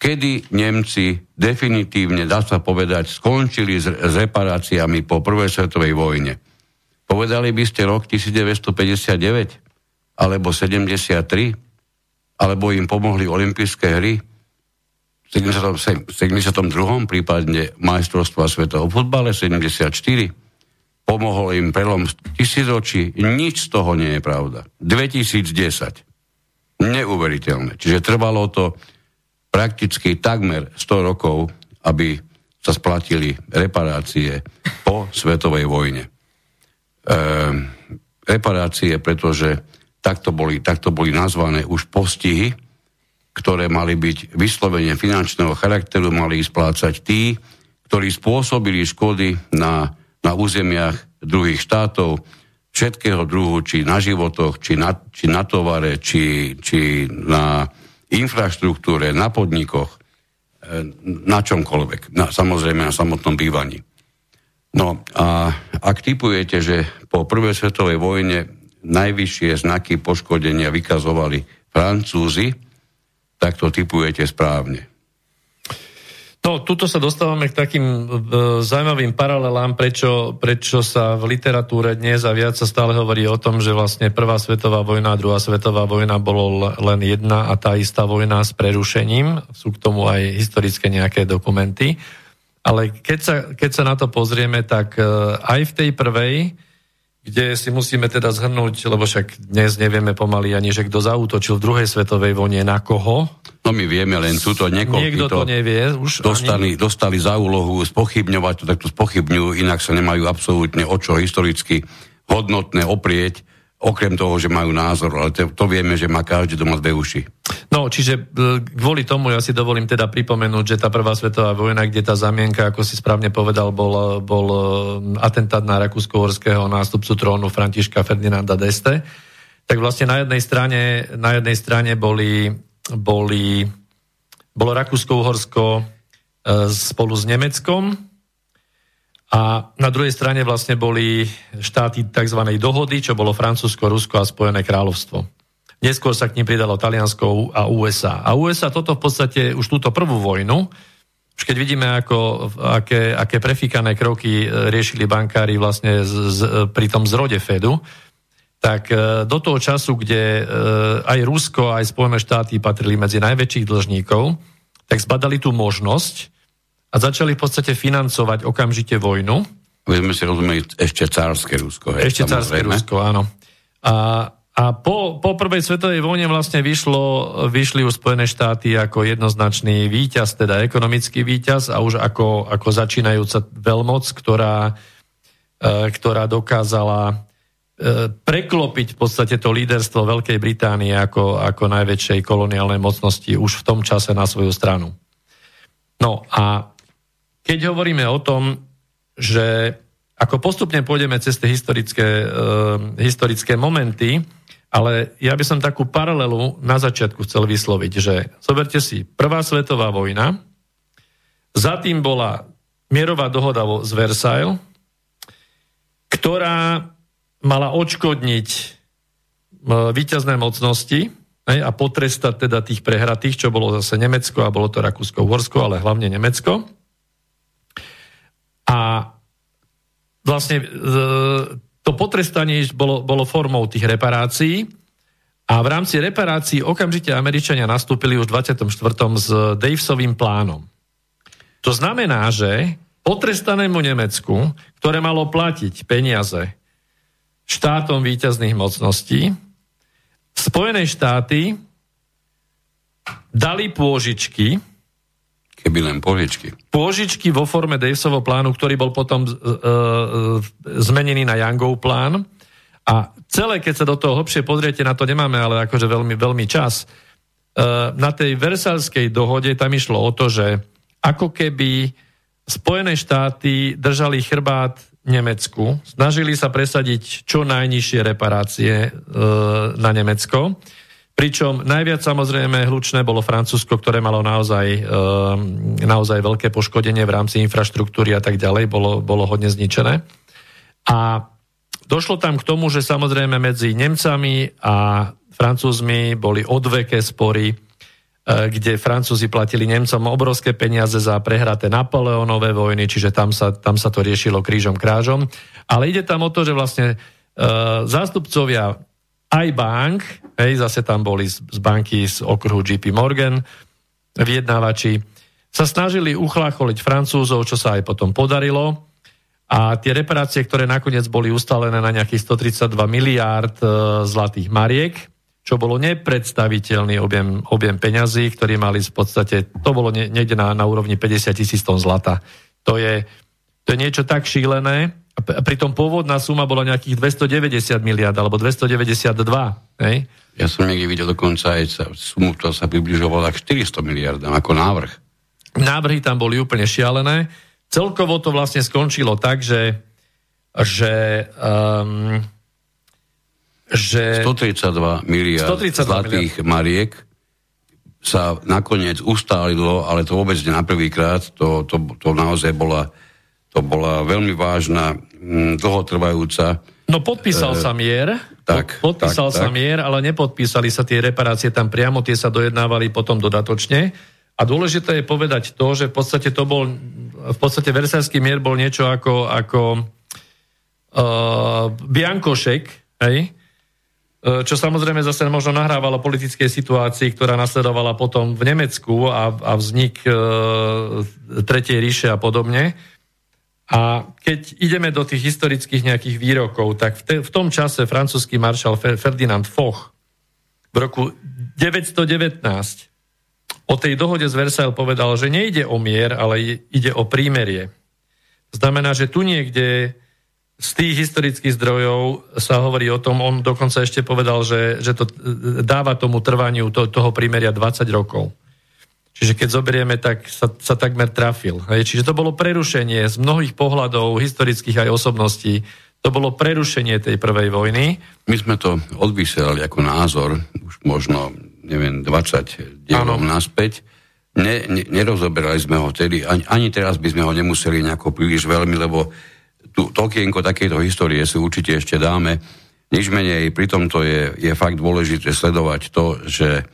Speaker 2: kedy Nemci definitívne, dá sa povedať, skončili s, s reparáciami po prvej svetovej vojne. Povedali by ste rok 1959 alebo 73, alebo im pomohli olympijské hry v 72. prípadne majstrovstva sveta o futbale 74. Pomohol im prelom tisícočí. Nič z toho nie je pravda. 2010. Neuveriteľné. Čiže trvalo to prakticky takmer 100 rokov, aby sa splatili reparácie po svetovej vojne. E, reparácie, pretože takto boli, takto boli nazvané už postihy, ktoré mali byť vyslovene finančného charakteru, mali splácať tí, ktorí spôsobili škody na, na územiach druhých štátov, všetkého druhu, či na životoch, či na, či na tovare, či, či na infraštruktúre, na podnikoch, e, na čomkoľvek. Na, samozrejme na samotnom bývaní. No a ak typujete, že po prvej svetovej vojne najvyššie znaky poškodenia vykazovali Francúzi, tak to typujete správne.
Speaker 1: No, tuto sa dostávame k takým e, zaujímavým paralelám, prečo, prečo sa v literatúre dnes a viac sa stále hovorí o tom, že vlastne prvá svetová vojna a druhá svetová vojna bolo len jedna a tá istá vojna s prerušením. Sú k tomu aj historické nejaké dokumenty. Ale keď sa, keď sa na to pozrieme, tak e, aj v tej prvej kde si musíme teda zhrnúť, lebo však dnes nevieme pomaly ani, že kto zautočil v druhej svetovej vojne na koho.
Speaker 2: No my vieme len túto niekoľko.
Speaker 1: Niekto to, to nevie. Už
Speaker 2: dostali, ani... dostali za úlohu spochybňovať to, tak to spochybňujú, inak sa nemajú absolútne o čo historicky hodnotné oprieť Okrem toho, že majú názor, ale to, to vieme, že má každý doma dve uši.
Speaker 1: No, čiže e, kvôli tomu ja si dovolím teda pripomenúť, že tá prvá svetová vojna, kde tá zamienka, ako si správne povedal, bol, bol e, atentát na rakúsko-horského nástupcu trónu Františka Ferdinanda d'Este, tak vlastne na jednej strane, na jednej strane boli, boli, bolo Rakúsko-Uhorsko e, spolu s Nemeckom, a na druhej strane vlastne boli štáty tzv. dohody, čo bolo Francúzsko, Rusko a Spojené kráľovstvo. Neskôr sa k ním pridalo Taliansko a USA. A USA toto v podstate už túto prvú vojnu, už keď vidíme, ako, aké, aké prefíkané kroky e, riešili bankári vlastne z, z, pri tom zrode Fedu, tak e, do toho času, kde e, aj Rusko, aj Spojené štáty patrili medzi najväčších dlžníkov, tak zbadali tú možnosť, a začali v podstate financovať okamžite vojnu.
Speaker 2: My sme si rozumeli ešte cárske Rusko.
Speaker 1: Hej, ešte cárske Rusko, áno. A, a a po, po prvej svetovej vojne vlastne vyšlo, vyšli už Spojené štáty ako jednoznačný víťaz, teda ekonomický víťaz a už ako, ako začínajúca veľmoc, ktorá, e, ktorá dokázala e, preklopiť v podstate to líderstvo Veľkej Británie ako, ako najväčšej koloniálnej mocnosti už v tom čase na svoju stranu. No a keď hovoríme o tom, že ako postupne pôjdeme cez tie historické, uh, historické momenty, ale ja by som takú paralelu na začiatku chcel vysloviť, že zoberte si, prvá svetová vojna, za tým bola mierová dohoda z Versailles, ktorá mala odškodniť víťazné mocnosti a potrestať teda tých prehratých, čo bolo zase Nemecko a bolo to Rakúsko-Horsko, ale hlavne Nemecko. A vlastne to potrestanie bolo, bolo formou tých reparácií a v rámci reparácií okamžite Američania nastúpili už v 24. s Davesovým plánom. To znamená, že potrestanému Nemecku, ktoré malo platiť peniaze štátom výťazných mocností, Spojené štáty dali pôžičky
Speaker 2: Keby len pôžičky.
Speaker 1: Pôžičky vo forme Davesovho plánu, ktorý bol potom uh, zmenený na Youngov plán. A celé, keď sa do toho hlbšie pozriete, na to nemáme ale akože veľmi, veľmi čas. Uh, na tej Versalskej dohode tam išlo o to, že ako keby Spojené štáty držali chrbát Nemecku, snažili sa presadiť čo najnižšie reparácie uh, na Nemecko Pričom najviac samozrejme hlučné bolo Francúzsko, ktoré malo naozaj, ehm, naozaj veľké poškodenie v rámci infraštruktúry a tak ďalej, bolo, bolo hodne zničené. A došlo tam k tomu, že samozrejme medzi Nemcami a Francúzmi boli odveké spory, e, kde Francúzi platili Nemcom obrovské peniaze za prehraté Napoleonové vojny, čiže tam sa, tam sa to riešilo krížom krážom. Ale ide tam o to, že vlastne e, zástupcovia aj bank, hej, zase tam boli z, z banky z okruhu JP Morgan, vyjednávači, sa snažili uchlácholiť Francúzov, čo sa aj potom podarilo. A tie reparácie, ktoré nakoniec boli ustalené na nejakých 132 miliárd e, zlatých mariek, čo bolo nepredstaviteľný objem, objem peňazí, ktorý mali v podstate, to bolo nie, niekde na, na úrovni 50 tisíc tón zlata. To je, to je niečo tak šílené, pritom pôvodná suma bola nejakých 290 miliard alebo 292. Hej?
Speaker 2: Ja som niekde videl dokonca aj sumu, ktorá sa približovala k 400 miliardám ako návrh.
Speaker 1: Návrhy tam boli úplne šialené. Celkovo to vlastne skončilo tak, že že, um, že
Speaker 2: 132 miliard 132 zlatých miliard. mariek sa nakoniec ustálilo, ale to vôbec nie na prvýkrát, to, to, to naozaj bola to bola veľmi vážna, dlhotrvajúca.
Speaker 1: No podpísal e, sa mier, tak, podpísal tak, sa tak. mier, ale nepodpísali sa tie reparácie tam priamo, tie sa dojednávali potom dodatočne. A dôležité je povedať to, že v podstate to bol, v podstate Versajský mier bol niečo ako, ako uh, Biankošek, hej? E, čo samozrejme zase možno nahrávalo politickej situácii, ktorá nasledovala potom v Nemecku a, a vznik uh, Tretej ríše a podobne. A keď ideme do tých historických nejakých výrokov, tak v, te, v tom čase francúzsky maršal Ferdinand Foch v roku 919 o tej dohode z Versailles povedal, že nejde o mier, ale ide o prímerie. Znamená, že tu niekde z tých historických zdrojov sa hovorí o tom, on dokonca ešte povedal, že, že to dáva tomu trvaniu to, toho prímeria 20 rokov. Čiže keď zoberieme, tak sa, sa takmer trafil. Hej. Čiže to bolo prerušenie z mnohých pohľadov, historických aj osobností. To bolo prerušenie tej prvej vojny.
Speaker 2: My sme to odvysielali ako názor, už možno, neviem, 20 dielov naspäť. Ne, ne, nerozoberali sme ho vtedy, ani, ani teraz by sme ho nemuseli nejako príliš veľmi, lebo tu, to okienko takejto histórie si určite ešte dáme. Nič menej, pri tomto je, je fakt dôležité sledovať to, že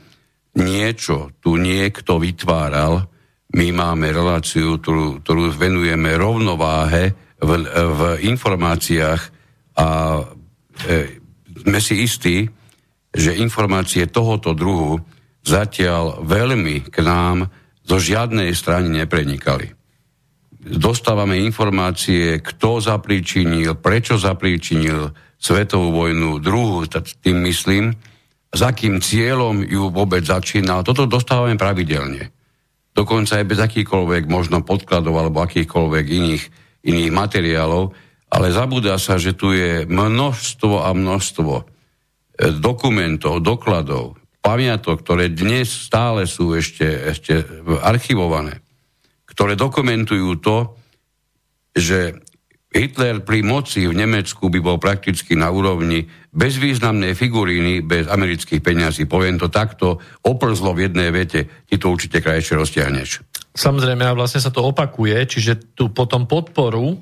Speaker 2: niečo tu niekto vytváral, my máme reláciu, ktorú, ktorú venujeme rovnováhe v, v informáciách a e, sme si istí, že informácie tohoto druhu zatiaľ veľmi k nám zo žiadnej strany neprenikali. Dostávame informácie, kto zapríčinil, prečo zapríčinil, svetovú vojnu druhú, tým myslím, za akým cieľom ju vôbec začínal. Toto dostávame pravidelne. Dokonca aj bez akýchkoľvek možno podkladov alebo akýchkoľvek iných, iných materiálov, ale zabúda sa, že tu je množstvo a množstvo e, dokumentov, dokladov, pamiatok, ktoré dnes stále sú ešte, ešte archivované, ktoré dokumentujú to, že Hitler pri moci v Nemecku by bol prakticky na úrovni bezvýznamnej figuríny bez amerických peňazí. Poviem to takto, oprzlo v jednej vete, ty to určite krajšie roztiahneš.
Speaker 1: Samozrejme, a vlastne sa to opakuje, čiže tu potom podporu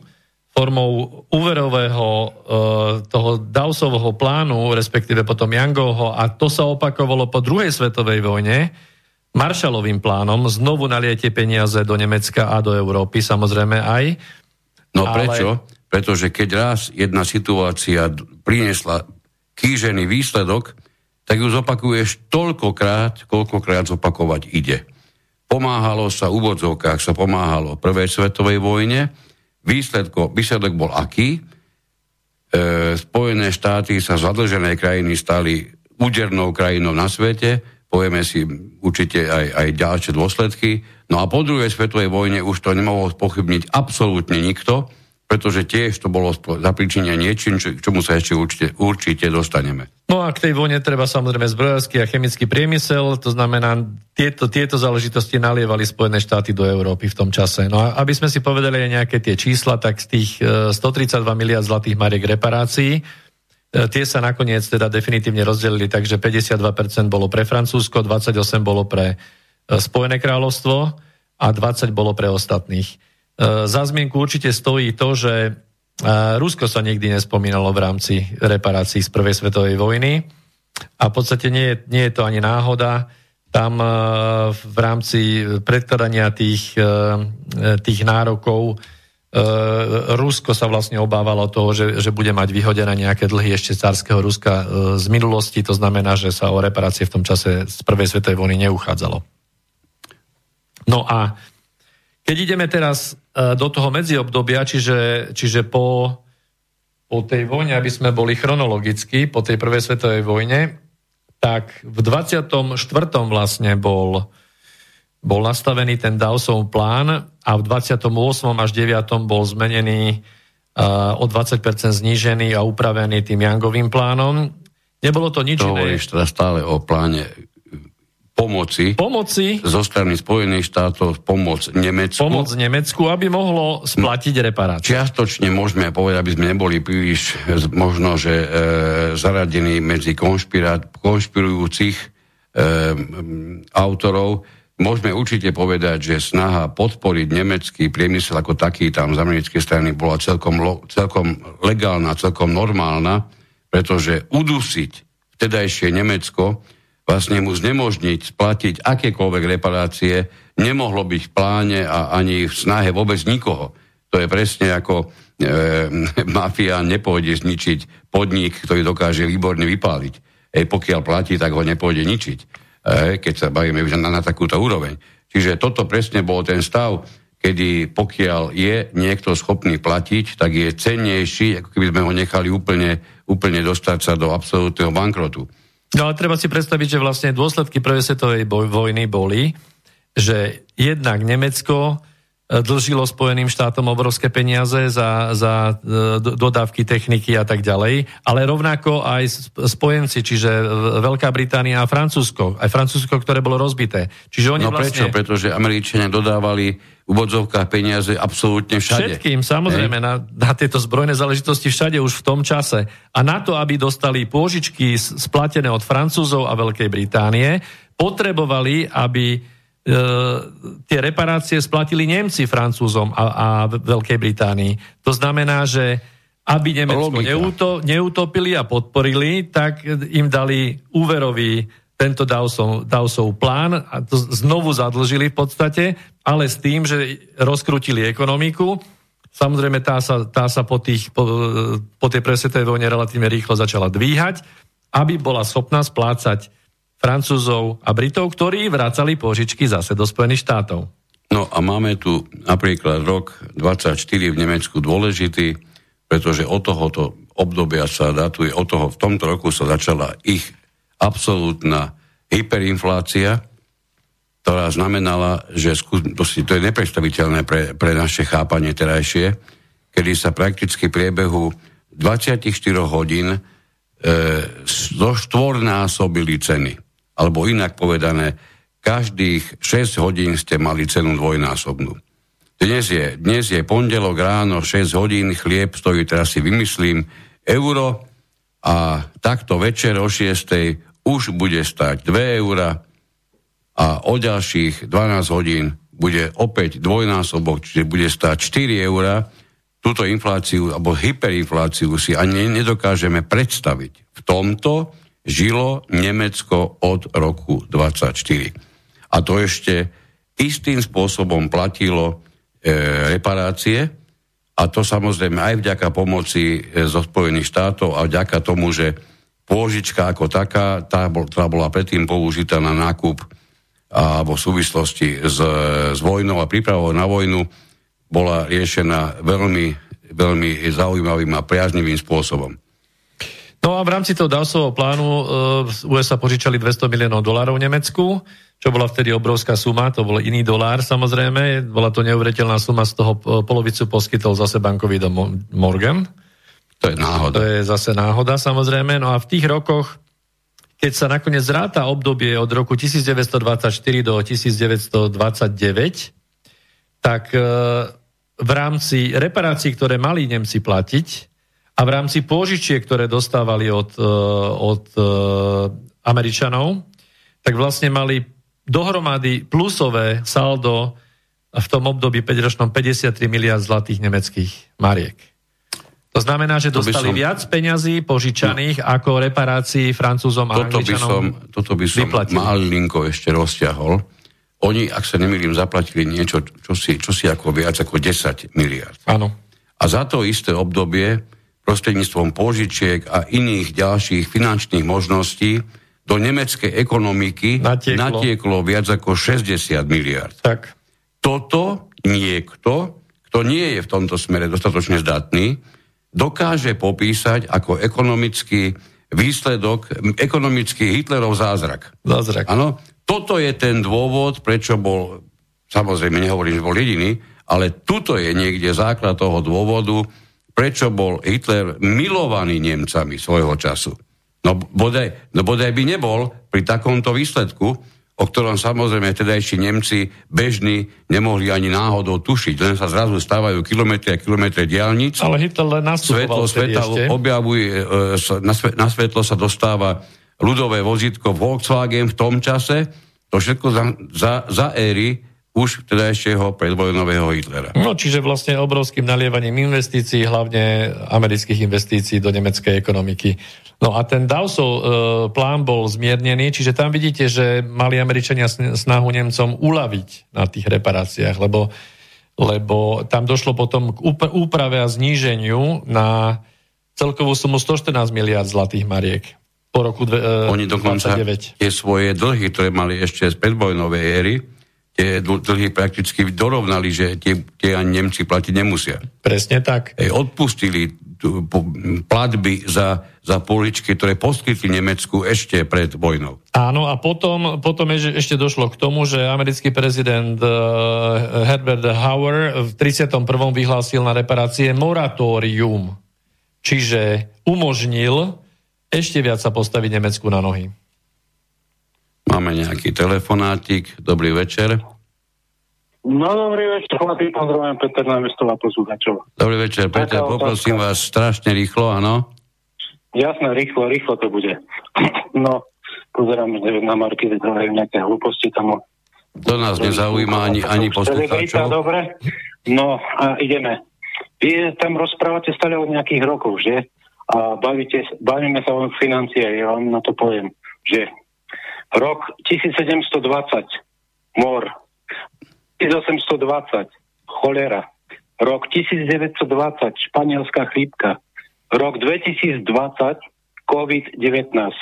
Speaker 1: formou úverového e, toho Dausovho plánu, respektíve potom Jangovho, a to sa opakovalo po druhej svetovej vojne, Marshallovým plánom, znovu naliete peniaze do Nemecka a do Európy, samozrejme aj,
Speaker 2: No ale... prečo? Pretože keď raz jedna situácia priniesla kýžený výsledok, tak ju zopakuješ toľkokrát, koľkokrát zopakovať ide. Pomáhalo sa, v úvodzovkách sa pomáhalo prvej svetovej vojne, výsledko, výsledok bol aký? E, Spojené štáty sa zadlžené krajiny stali údernou krajinou na svete, povieme si určite aj, aj ďalšie dôsledky. No a po druhej svetovej vojne už to nemohol pochybniť absolútne nikto, pretože tiež to bolo zapričenia niečím, čo, čomu sa ešte určite, určite dostaneme.
Speaker 1: No a k tej vojne treba samozrejme zbrojársky a chemický priemysel, to znamená, tieto, tieto záležitosti nalievali Spojené štáty do Európy v tom čase. No a aby sme si povedali aj nejaké tie čísla, tak z tých 132 e, miliard zlatých mariek reparácií, E, tie sa nakoniec teda definitívne rozdelili, takže 52% bolo pre Francúzsko, 28 bolo pre Spojené kráľovstvo a 20 bolo pre ostatných. E, za zmienku určite stojí to, že Rusko sa nikdy nespomínalo v rámci reparácií z Prvej svetovej vojny a v podstate nie nie je to ani náhoda. Tam v rámci predkladania tých, tých nárokov E, Rusko sa vlastne obávalo toho, že, že bude mať vyhodené nejaké dlhy ešte cárskeho Ruska e, z minulosti, to znamená, že sa o reparácie v tom čase z prvej svetovej vojny neuchádzalo. No a keď ideme teraz e, do toho medziobdobia, čiže, čiže po, po tej vojne, aby sme boli chronologicky, po tej prvej svetovej vojne, tak v 24. vlastne bol bol nastavený ten Dawsov plán a v 28. až 9. bol zmenený uh, o 20% znížený a upravený tým Jangovým plánom. Nebolo to nič
Speaker 2: to iné. teda stále o pláne pomoci,
Speaker 1: pomoci
Speaker 2: zo strany Spojených štátov pomoc Nemecku.
Speaker 1: Pomoc Nemecku, aby mohlo splatiť reparácie.
Speaker 2: Čiastočne môžeme povedať, aby sme neboli príliš možno, že e, zaradení medzi konšpirujúcich e, autorov, Môžeme určite povedať, že snaha podporiť nemecký priemysel ako taký tam z americkej strany bola celkom, celkom legálna, celkom normálna, pretože udusiť vtedajšie Nemecko, vlastne mu znemožniť splatiť akékoľvek reparácie, nemohlo byť v pláne a ani v snahe vôbec nikoho. To je presne ako e, <laughs> mafia nepôjde zničiť podnik, ktorý dokáže výborne vypáliť. E, pokiaľ platí, tak ho nepôjde ničiť keď sa bavíme už na, na takúto úroveň. Čiže toto presne bol ten stav, kedy pokiaľ je niekto schopný platiť, tak je cennejší, ako keby sme ho nechali úplne, úplne dostať sa do absolútneho bankrotu.
Speaker 1: No ale treba si predstaviť, že vlastne dôsledky prvej svetovej vojny boli, že jednak Nemecko E, dlžilo Spojeným štátom obrovské peniaze za, za e, dodávky techniky a tak ďalej, ale rovnako aj spojenci, čiže Veľká Británia a Francúzsko, aj Francúzsko, ktoré bolo rozbité. Čiže oni
Speaker 2: no
Speaker 1: vlastne...
Speaker 2: prečo? Pretože Američania dodávali úvodzovkách peniaze absolútne všade.
Speaker 1: Všetkým, samozrejme, na, na tieto zbrojné záležitosti všade už v tom čase. A na to, aby dostali pôžičky splatené od Francúzov a Veľkej Británie, potrebovali, aby E, tie reparácie splatili Nemci Francúzom a, a Veľkej Británii. To znamená, že aby Nemecko neúto, neutopili a podporili, tak im dali úverový tento Dawsov, Dawsov plán a to znovu zadlžili v podstate, ale s tým, že rozkrutili ekonomiku. Samozrejme, tá sa, tá sa po, tých, po, po tej presvetej vojne relatívne rýchlo začala dvíhať, aby bola schopná splácať Francúzov a Britov, ktorí vracali požičky zase do Spojených štátov.
Speaker 2: No a máme tu napríklad rok 24 v Nemecku dôležitý, pretože od tohoto obdobia sa datuje, od toho v tomto roku sa začala ich absolútna hyperinflácia, ktorá znamenala, že to je nepredstaviteľné pre, pre naše chápanie terajšie, kedy sa prakticky priebehu 24 hodín e, štvornásobili ceny. Alebo inak povedané, každých 6 hodín ste mali cenu dvojnásobnú. Dnes je, dnes je pondelok ráno, 6 hodín, chlieb stojí, teraz si vymyslím, euro a takto večer o 6 už bude stať 2 eura a o ďalších 12 hodín bude opäť dvojnásobok, čiže bude stáť 4 eurá. Túto infláciu alebo hyperinfláciu si ani nedokážeme predstaviť. V tomto žilo Nemecko od roku 24. A to ešte istým spôsobom platilo e, reparácie a to samozrejme aj vďaka pomoci e, zo Spojených štátov a vďaka tomu, že pôžička ako taká, tá, tá bola predtým použitá na nákup alebo v súvislosti s, s vojnou a prípravou na vojnu bola riešená veľmi, veľmi zaujímavým a priaznivým spôsobom.
Speaker 1: No a v rámci toho Dawsovho plánu uh, USA požičali 200 miliónov dolárov Nemecku, čo bola vtedy obrovská suma, to bol iný dolár samozrejme, bola to neuveriteľná suma, z toho polovicu poskytol zase bankový dom Morgan.
Speaker 2: To je náhoda.
Speaker 1: To je zase náhoda samozrejme, no a v tých rokoch keď sa nakoniec zráta obdobie od roku 1924 do 1929, tak e, v rámci reparácií, ktoré mali Nemci platiť a v rámci pôžičiek, ktoré dostávali od, e, od e, Američanov, tak vlastne mali dohromady plusové saldo v tom období 5-ročnom 53 miliard zlatých nemeckých mariek. To znamená, že dostali som, viac peňazí požičaných no, ako reparácií Francúzom a toto
Speaker 2: by som, toto by som vyplatili. malinko ešte rozťahol. Oni, ak sa nemýlim, zaplatili niečo, čo si, čo si ako viac ako 10 miliard.
Speaker 1: Áno.
Speaker 2: A za to isté obdobie prostredníctvom požičiek a iných ďalších finančných možností do nemeckej ekonomiky natieklo, natieklo viac ako 60 miliard.
Speaker 1: Tak.
Speaker 2: Toto niekto, kto nie je v tomto smere dostatočne zdatný, dokáže popísať ako ekonomický výsledok, ekonomický Hitlerov zázrak.
Speaker 1: Zázrak.
Speaker 2: Áno, toto je ten dôvod, prečo bol, samozrejme nehovorím, že bol jediný, ale tuto je niekde základ toho dôvodu, prečo bol Hitler milovaný Nemcami svojho času. No bodaj, no bodaj by nebol pri takomto výsledku, o ktorom samozrejme vtedajší Nemci bežní nemohli ani náhodou tušiť, len sa zrazu stávajú kilometre a kilometre diálnic.
Speaker 1: Ale Hitler len
Speaker 2: Svetlo sveta ešte. objavuje, e, na, svetlo sa dostáva ľudové vozítko Volkswagen v tom čase, to všetko za, za, za éry už vtedajšieho predvojnového Hitlera.
Speaker 1: No, čiže vlastne obrovským nalievaním investícií, hlavne amerických investícií do nemeckej ekonomiky. No a ten Dawsov e, plán bol zmiernený, čiže tam vidíte, že mali Američania snahu Nemcom uľaviť na tých reparáciách, lebo, lebo tam došlo potom k úprave a zníženiu na celkovú sumu 114 miliard zlatých mariek po roku dve,
Speaker 2: e, Oni dokonca 29. tie svoje dlhy, ktoré mali ešte z predvojnovej éry, tie dlhy prakticky dorovnali, že tie, tie ani Nemci platiť nemusia.
Speaker 1: Presne tak.
Speaker 2: Ej, odpustili tu, po, platby za, za poličky, ktoré poskytli Nemecku ešte pred vojnou.
Speaker 1: Áno, a potom, potom ešte došlo k tomu, že americký prezident uh, Herbert Hoover v 31. vyhlásil na reparácie moratórium, čiže umožnil ešte viac sa postaviť Nemecku na nohy.
Speaker 2: Máme nejaký telefonátik. Dobrý večer.
Speaker 3: No dobrý večer, chlapí, pozdravujem Peter Námestová posluchačov.
Speaker 2: Dobrý večer, Peter, Taká poprosím otázka. vás strašne rýchlo, áno?
Speaker 3: Jasné, rýchlo, rýchlo to bude. <clears throat> No, pozerám, že na Marky vytvárajú nejaké hlúposti tam.
Speaker 2: To nás nezaujíma ani, ani poslucháčov.
Speaker 3: Dobre, no a ideme. Vy tam rozprávate stále o nejakých rokoch, že? A bavíte, bavíme sa o financiách, ja vám na to poviem, že Rok 1720 mor, 1820 cholera, rok 1920 španielská chrípka, rok 2020 COVID-19.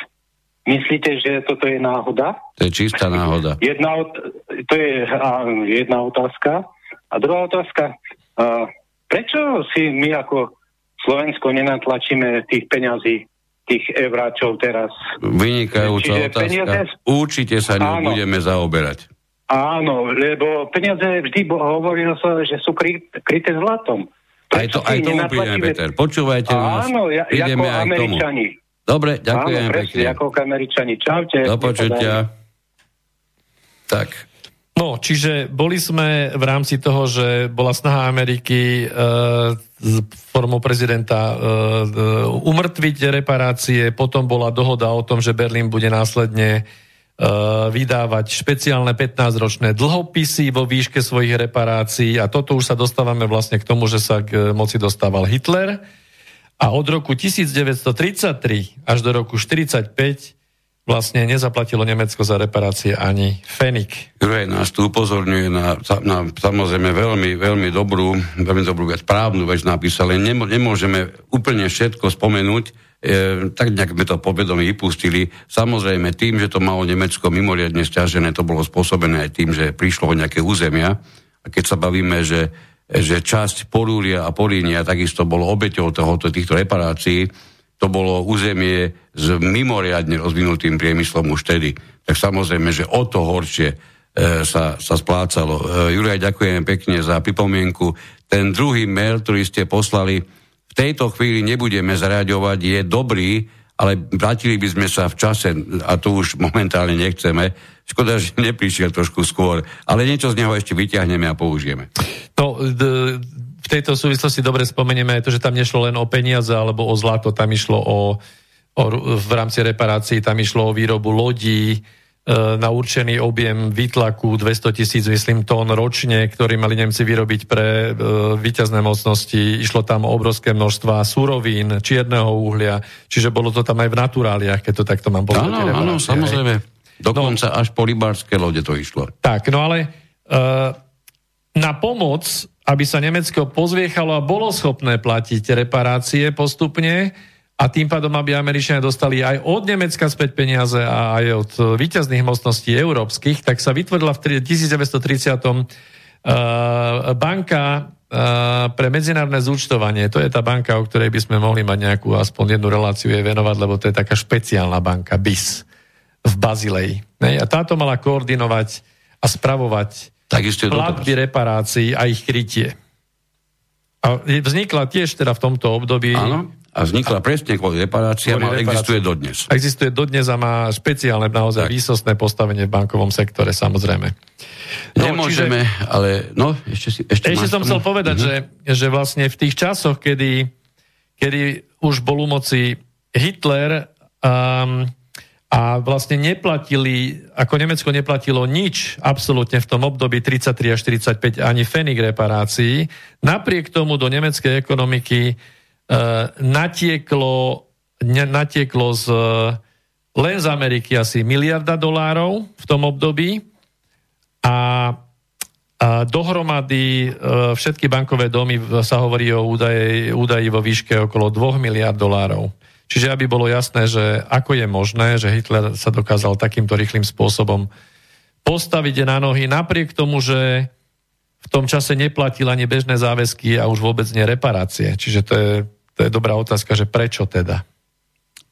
Speaker 3: Myslíte, že toto je náhoda?
Speaker 2: To je čistá náhoda.
Speaker 3: Jedna, to je a, jedna otázka. A druhá otázka, a, prečo si my ako Slovensko nenatlačíme tých peňazí, tých evráčov teraz.
Speaker 2: Vynikajúca
Speaker 3: Čiže
Speaker 2: otázka.
Speaker 3: peniaze-
Speaker 2: Určite sa ňou
Speaker 3: Áno.
Speaker 2: budeme zaoberať.
Speaker 3: Áno, lebo peniaze vždy hovorilo sa, že sú kry, kryté zlatom.
Speaker 2: Aj, to,
Speaker 3: Prečo
Speaker 2: aj
Speaker 3: si
Speaker 2: tomu
Speaker 3: nenatlačíme-
Speaker 2: prídeme, Peter. Počúvajte nás.
Speaker 3: Áno, ja,
Speaker 2: Prídeme
Speaker 3: ako
Speaker 2: aj k tomu.
Speaker 3: Američani.
Speaker 2: Dobre, ďakujem
Speaker 3: Áno, presne,
Speaker 2: pekne.
Speaker 3: ako Američani. Čaute.
Speaker 2: Do počutia. Tak,
Speaker 1: No, čiže boli sme v rámci toho, že bola snaha Ameriky e, formou prezidenta e, umrtviť reparácie, potom bola dohoda o tom, že Berlín bude následne e, vydávať špeciálne 15-ročné dlhopisy vo výške svojich reparácií. A toto už sa dostávame vlastne k tomu, že sa k moci dostával Hitler. A od roku 1933 až do roku 1945 vlastne nezaplatilo Nemecko za reparácie ani fenik.
Speaker 2: Juraj nás tu upozorňuje na, na samozrejme veľmi, veľmi dobrú, veľmi dobrú vec, právnu vec napísal, len nemô, nemôžeme úplne všetko spomenúť, e, tak nejak sme to povedomí vypustili. Samozrejme tým, že to malo Nemecko mimoriadne stiažené, to bolo spôsobené aj tým, že prišlo o nejaké územia. A keď sa bavíme, že, že časť Porúria a Porínia takisto bolo obeťou tohoto, týchto reparácií, to bolo územie s mimoriadne rozvinutým priemyslom už vtedy. Tak samozrejme, že o to horšie e, sa, sa splácalo. E, Juraj, ďakujem pekne za pripomienku. Ten druhý mail, ktorý ste poslali, v tejto chvíli nebudeme zaraďovať, je dobrý, ale vrátili by sme sa v čase, a to už momentálne nechceme. Škoda, že neprišiel trošku skôr, ale niečo z neho ešte vyťahneme a použijeme.
Speaker 1: No, d- v tejto súvislosti dobre spomenieme aj to, že tam nešlo len o peniaze alebo o zlato, tam išlo o, o v rámci reparácií, tam išlo o výrobu lodí e, na určený objem výtlaku 200 tisíc, myslím, tón ročne, ktorý mali Nemci vyrobiť pre e, víťazné mocnosti. Išlo tam o obrovské množstva surovín, čierneho uhlia, čiže bolo to tam aj v naturáliách, keď to takto mám povedať.
Speaker 2: Áno, áno, samozrejme. Dokonca až po rybárske lode to išlo.
Speaker 1: Tak, no ale uh, na pomoc, aby sa Nemecko pozviechalo a bolo schopné platiť reparácie postupne a tým pádom, aby Američania dostali aj od Nemecka späť peniaze a aj od výťazných mocností európskych, tak sa vytvorila v 1930. Uh, banka uh, pre medzinárodné zúčtovanie. To je tá banka, o ktorej by sme mohli mať nejakú aspoň jednu reláciu jej venovať, lebo to je taká špeciálna banka, BIS, v Bazileji. A táto mala koordinovať a spravovať
Speaker 2: Takisto je
Speaker 1: platby reparácií a ich krytie. A vznikla tiež teda v tomto období...
Speaker 2: Áno, a vznikla presne kvôli reparáciám,
Speaker 1: Kvôli
Speaker 2: existuje dodnes.
Speaker 1: Existuje dodnes a má špeciálne, naozaj
Speaker 2: Tak.
Speaker 1: výsostné postavenie v bankovom sektore, samozrejme. No,
Speaker 2: Nemôžeme, ale no, ešte si... Ešte,
Speaker 1: Ešte som chcel povedať,
Speaker 2: Mhm.
Speaker 1: že, že vlastne v tých časoch, kedy, kedy už bol u moci Hitler um, a vlastne neplatili, ako Nemecko neplatilo nič absolútne v tom období 33 až 45 ani fenik reparácií, napriek tomu do nemeckej ekonomiky uh, natieklo, ne, natieklo z, len z Ameriky asi miliarda dolárov v tom období a dohromady e, všetky bankové domy sa hovorí o údaji, údaji vo výške okolo 2 miliard dolárov. Čiže aby bolo jasné, že ako je možné, že Hitler sa dokázal takýmto rýchlým spôsobom postaviť na nohy, napriek tomu, že v tom čase neplatil ani bežné záväzky a už vôbec nie reparácie. Čiže to je, to je dobrá otázka, že prečo teda?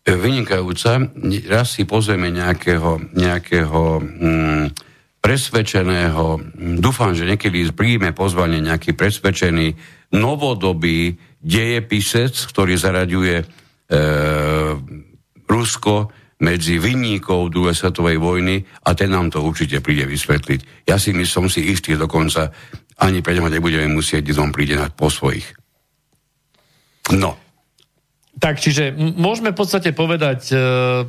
Speaker 2: Vynikajúca. Raz si pozrieme nejakého, nejakého mm, presvedčeného, dúfam, že niekedy príjme pozvanie nejaký presvedčený novodobý dejepisec, ktorý zaraďuje e, Rusko medzi vinníkov druhej svetovej vojny a ten nám to určite príde vysvetliť. Ja si som si istý dokonca, ani pre neho nebudeme musieť, on príde na, po svojich. No.
Speaker 1: Tak, čiže môžeme v podstate povedať, e,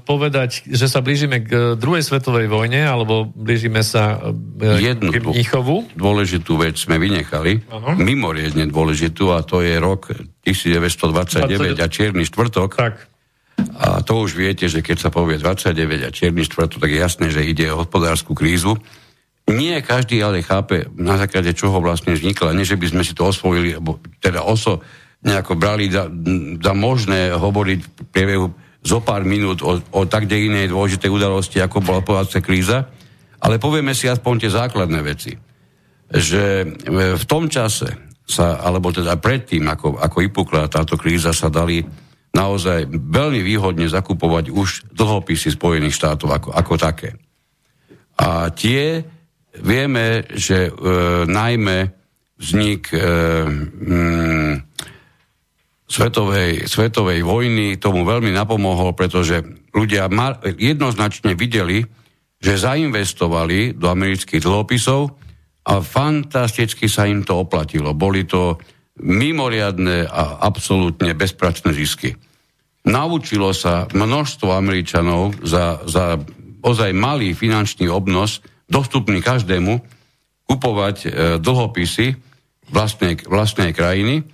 Speaker 1: povedať, že sa blížime k e, druhej svetovej vojne, alebo blížime sa e,
Speaker 2: Jednu
Speaker 1: k Mnichovu.
Speaker 2: dôležitú vec sme vynechali,
Speaker 1: Aha.
Speaker 2: mimoriadne dôležitú, a to je rok 1929 a Čierny štvrtok.
Speaker 1: Tak,
Speaker 2: A to už viete, že keď sa povie 29 a Čierny štvrtok, tak je jasné, že ide o hospodárskú krízu. Nie každý ale chápe, na základe čoho vlastne vznikla. Nie, že by sme si to osvojili, alebo teda oso nejako brali za, za možné hovoriť v priebehu zo pár minút o, o tak inej dôležitej udalosti, ako bola povedať kríza, ale povieme si aspoň tie základné veci. Že e, v tom čase sa, alebo teda predtým, ako, ako vypukla táto kríza, sa dali naozaj veľmi výhodne zakupovať už dlhopisy Spojených štátov ako, ako také. A tie vieme, že e, najmä vznik e, mm, svetovej, svetovej vojny tomu veľmi napomohol, pretože ľudia ma, jednoznačne videli, že zainvestovali do amerických dlhopisov a fantasticky sa im to oplatilo. Boli to mimoriadne a absolútne bezpračné zisky. Naučilo sa množstvo Američanov za, za ozaj malý finančný obnos, dostupný každému, kupovať e, dlhopisy vlastnej, vlastnej krajiny,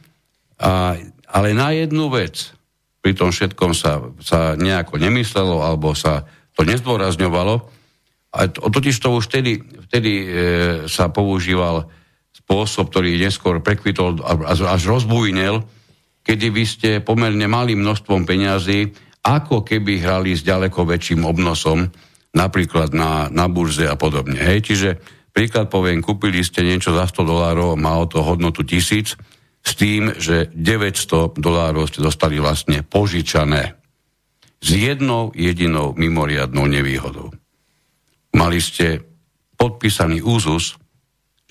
Speaker 2: a, ale na jednu vec pri tom všetkom sa, sa nejako nemyslelo alebo sa to nezdôrazňovalo, a to, totiž to už vtedy, vtedy e, sa používal spôsob, ktorý neskôr prekvitol až, až rozbujnil, kedy vy ste pomerne malým množstvom peňazí, ako keby hrali s ďaleko väčším obnosom, napríklad na, na burze a podobne. Hej, čiže príklad poviem, kúpili ste niečo za 100 dolárov, malo to hodnotu tisíc, s tým, že 900 dolárov ste dostali vlastne požičané s jednou jedinou mimoriadnou nevýhodou. Mali ste podpísaný úzus,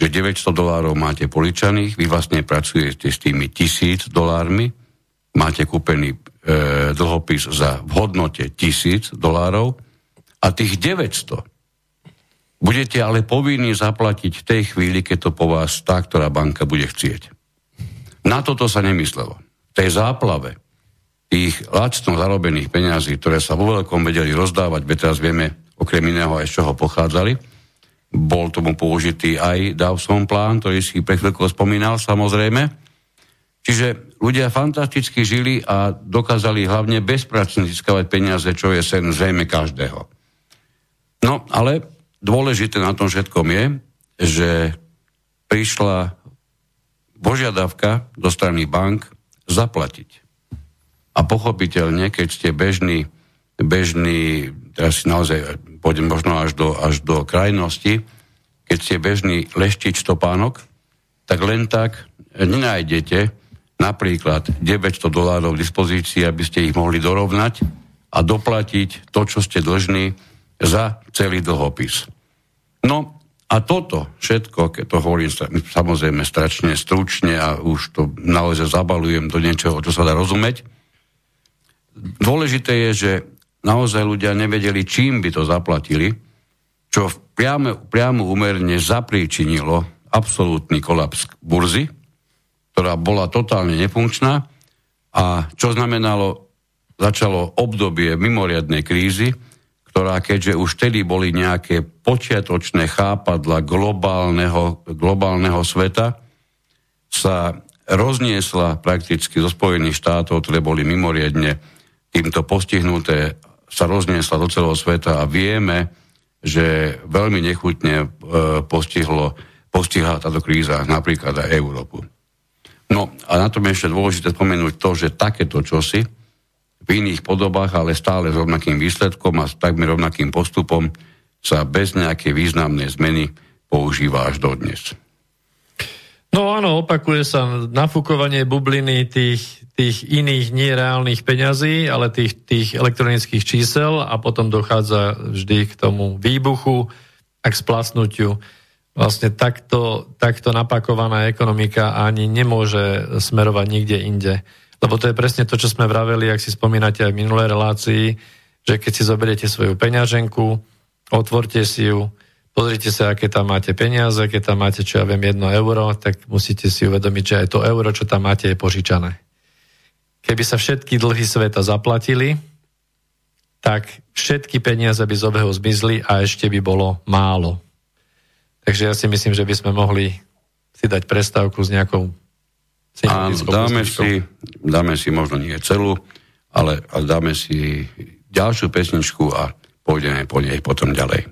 Speaker 2: že 900 dolárov máte poličaných, vy vlastne pracujete s tými tisíc dolármi, máte kúpený e, dlhopis za v hodnote tisíc dolárov a tých 900 budete ale povinní zaplatiť v tej chvíli, keď to po vás tá, ktorá banka bude chcieť. Na toto sa nemyslelo. V tej záplave tých lacno zarobených peňazí, ktoré sa vo veľkom vedeli rozdávať, veď teraz vieme, okrem iného aj z čoho pochádzali. Bol tomu použitý aj Dawson plán, ktorý si pre chvíľku spomínal, samozrejme. Čiže ľudia fantasticky žili a dokázali hlavne bezpracne získavať peniaze, čo je sen zrejme každého. No, ale dôležité na tom všetkom je, že prišla požiadavka do strany bank zaplatiť. A pochopiteľne, keď ste bežný, bežný teraz naozaj pôjdem možno až do, až do krajnosti, keď ste bežný leštič topánok, tak len tak nenájdete napríklad 900 dolárov v dispozícii, aby ste ich mohli dorovnať a doplatiť to, čo ste dlžní za celý dlhopis. No a toto všetko, keď to hovorím samozrejme stračne stručne a už to naozaj zabalujem do niečoho, čo sa dá rozumieť, dôležité je, že naozaj ľudia nevedeli, čím by to zaplatili, čo priamo, priamo umerne zapríčinilo absolútny kolaps burzy, ktorá bola totálne nefunkčná a čo znamenalo, začalo obdobie mimoriadnej krízy, ktorá keďže už vtedy boli nejaké počiatočné chápadla globálneho, globálneho sveta, sa rozniesla prakticky zo Spojených štátov, ktoré boli mimoriadne týmto postihnuté sa rozniesla do celého sveta a vieme, že veľmi nechutne e, postihlo, postihla táto kríza napríklad aj Európu. No a na tom je ešte dôležité spomenúť to, že takéto čosi v iných podobách, ale stále s rovnakým výsledkom a s takmer rovnakým postupom sa bez nejakej významnej zmeny používa až dodnes.
Speaker 1: No áno, opakuje sa nafúkovanie bubliny tých, tých iných nereálnych peňazí, ale tých, tých elektronických čísel a potom dochádza vždy k tomu výbuchu a k splasnutiu. Vlastne takto, takto napakovaná ekonomika ani nemôže smerovať nikde inde. Lebo to je presne to, čo sme vraveli, ak si spomínate aj v minulej relácii, že keď si zoberiete svoju peňaženku, otvorte si ju, Pozrite sa, aké tam máte peniaze, keď tam máte, čo ja viem, jedno euro, tak musíte si uvedomiť, že aj to euro, čo tam máte, je požičané. Keby sa všetky dlhy sveta zaplatili, tak všetky peniaze by z obehu zmizli a ešte by bolo málo. Takže ja si myslím, že by sme mohli si dať prestávku s nejakou
Speaker 2: a dáme si, dáme si možno nie celú, ale, dáme si ďalšiu pesničku a pôjdeme po nej potom ďalej.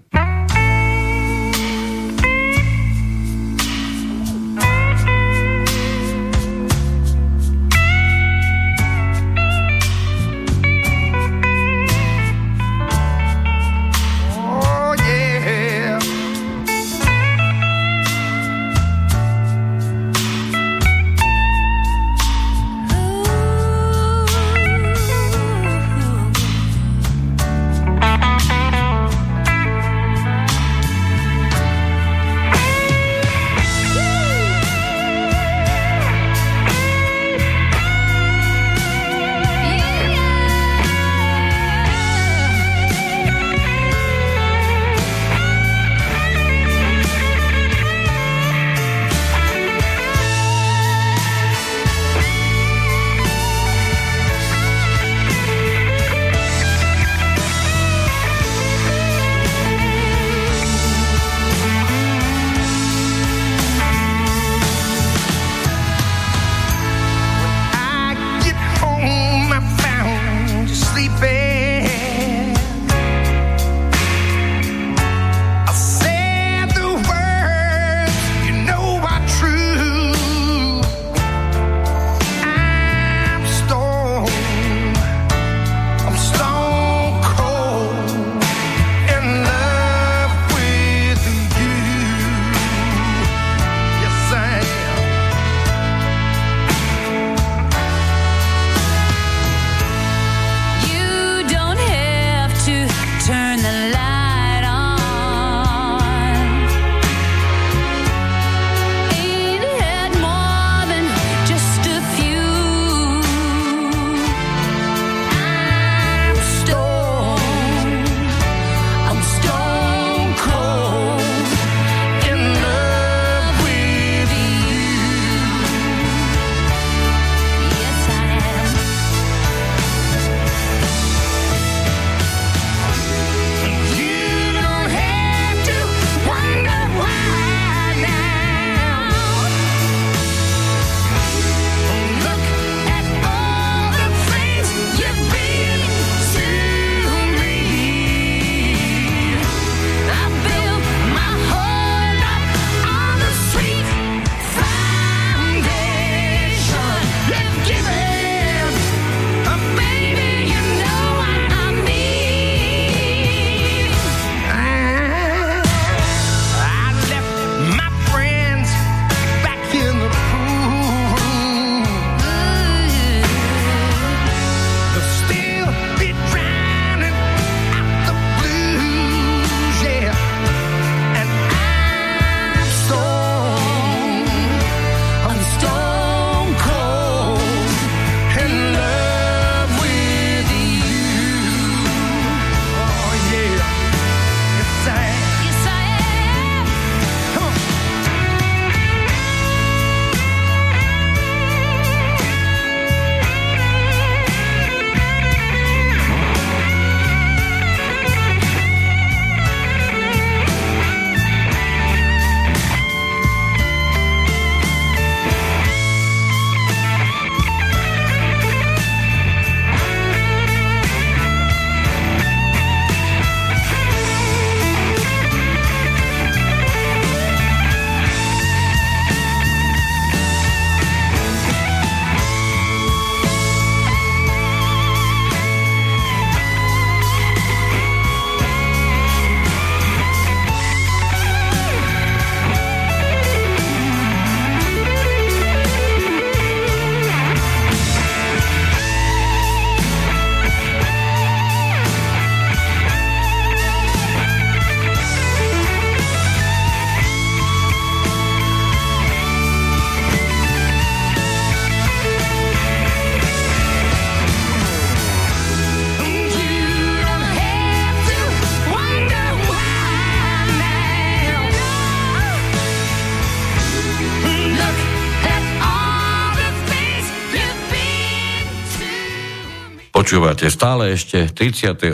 Speaker 2: Počúvate stále ešte 38.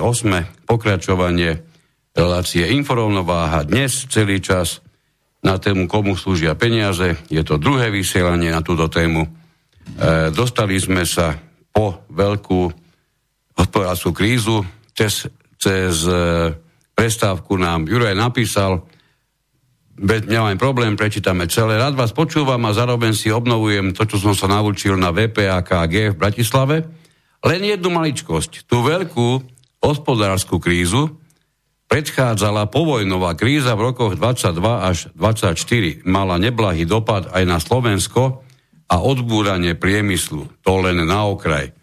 Speaker 2: pokračovanie relácie Inforovnováha dnes celý čas na tému komu slúžia peniaze. Je to druhé vysielanie na túto tému. E, dostali sme sa po veľkú hospodárskú krízu. Cez, cez e, prestávku nám Juraj napísal, bez, nemám problém, prečítame celé. Rád vás počúvam a zároveň si obnovujem to, čo som sa naučil na VPAKG v Bratislave len jednu maličkosť. Tú veľkú hospodárskú krízu predchádzala povojnová kríza v rokoch 22 až 24. Mala neblahý dopad aj na Slovensko a odbúranie priemyslu. To len na okraj.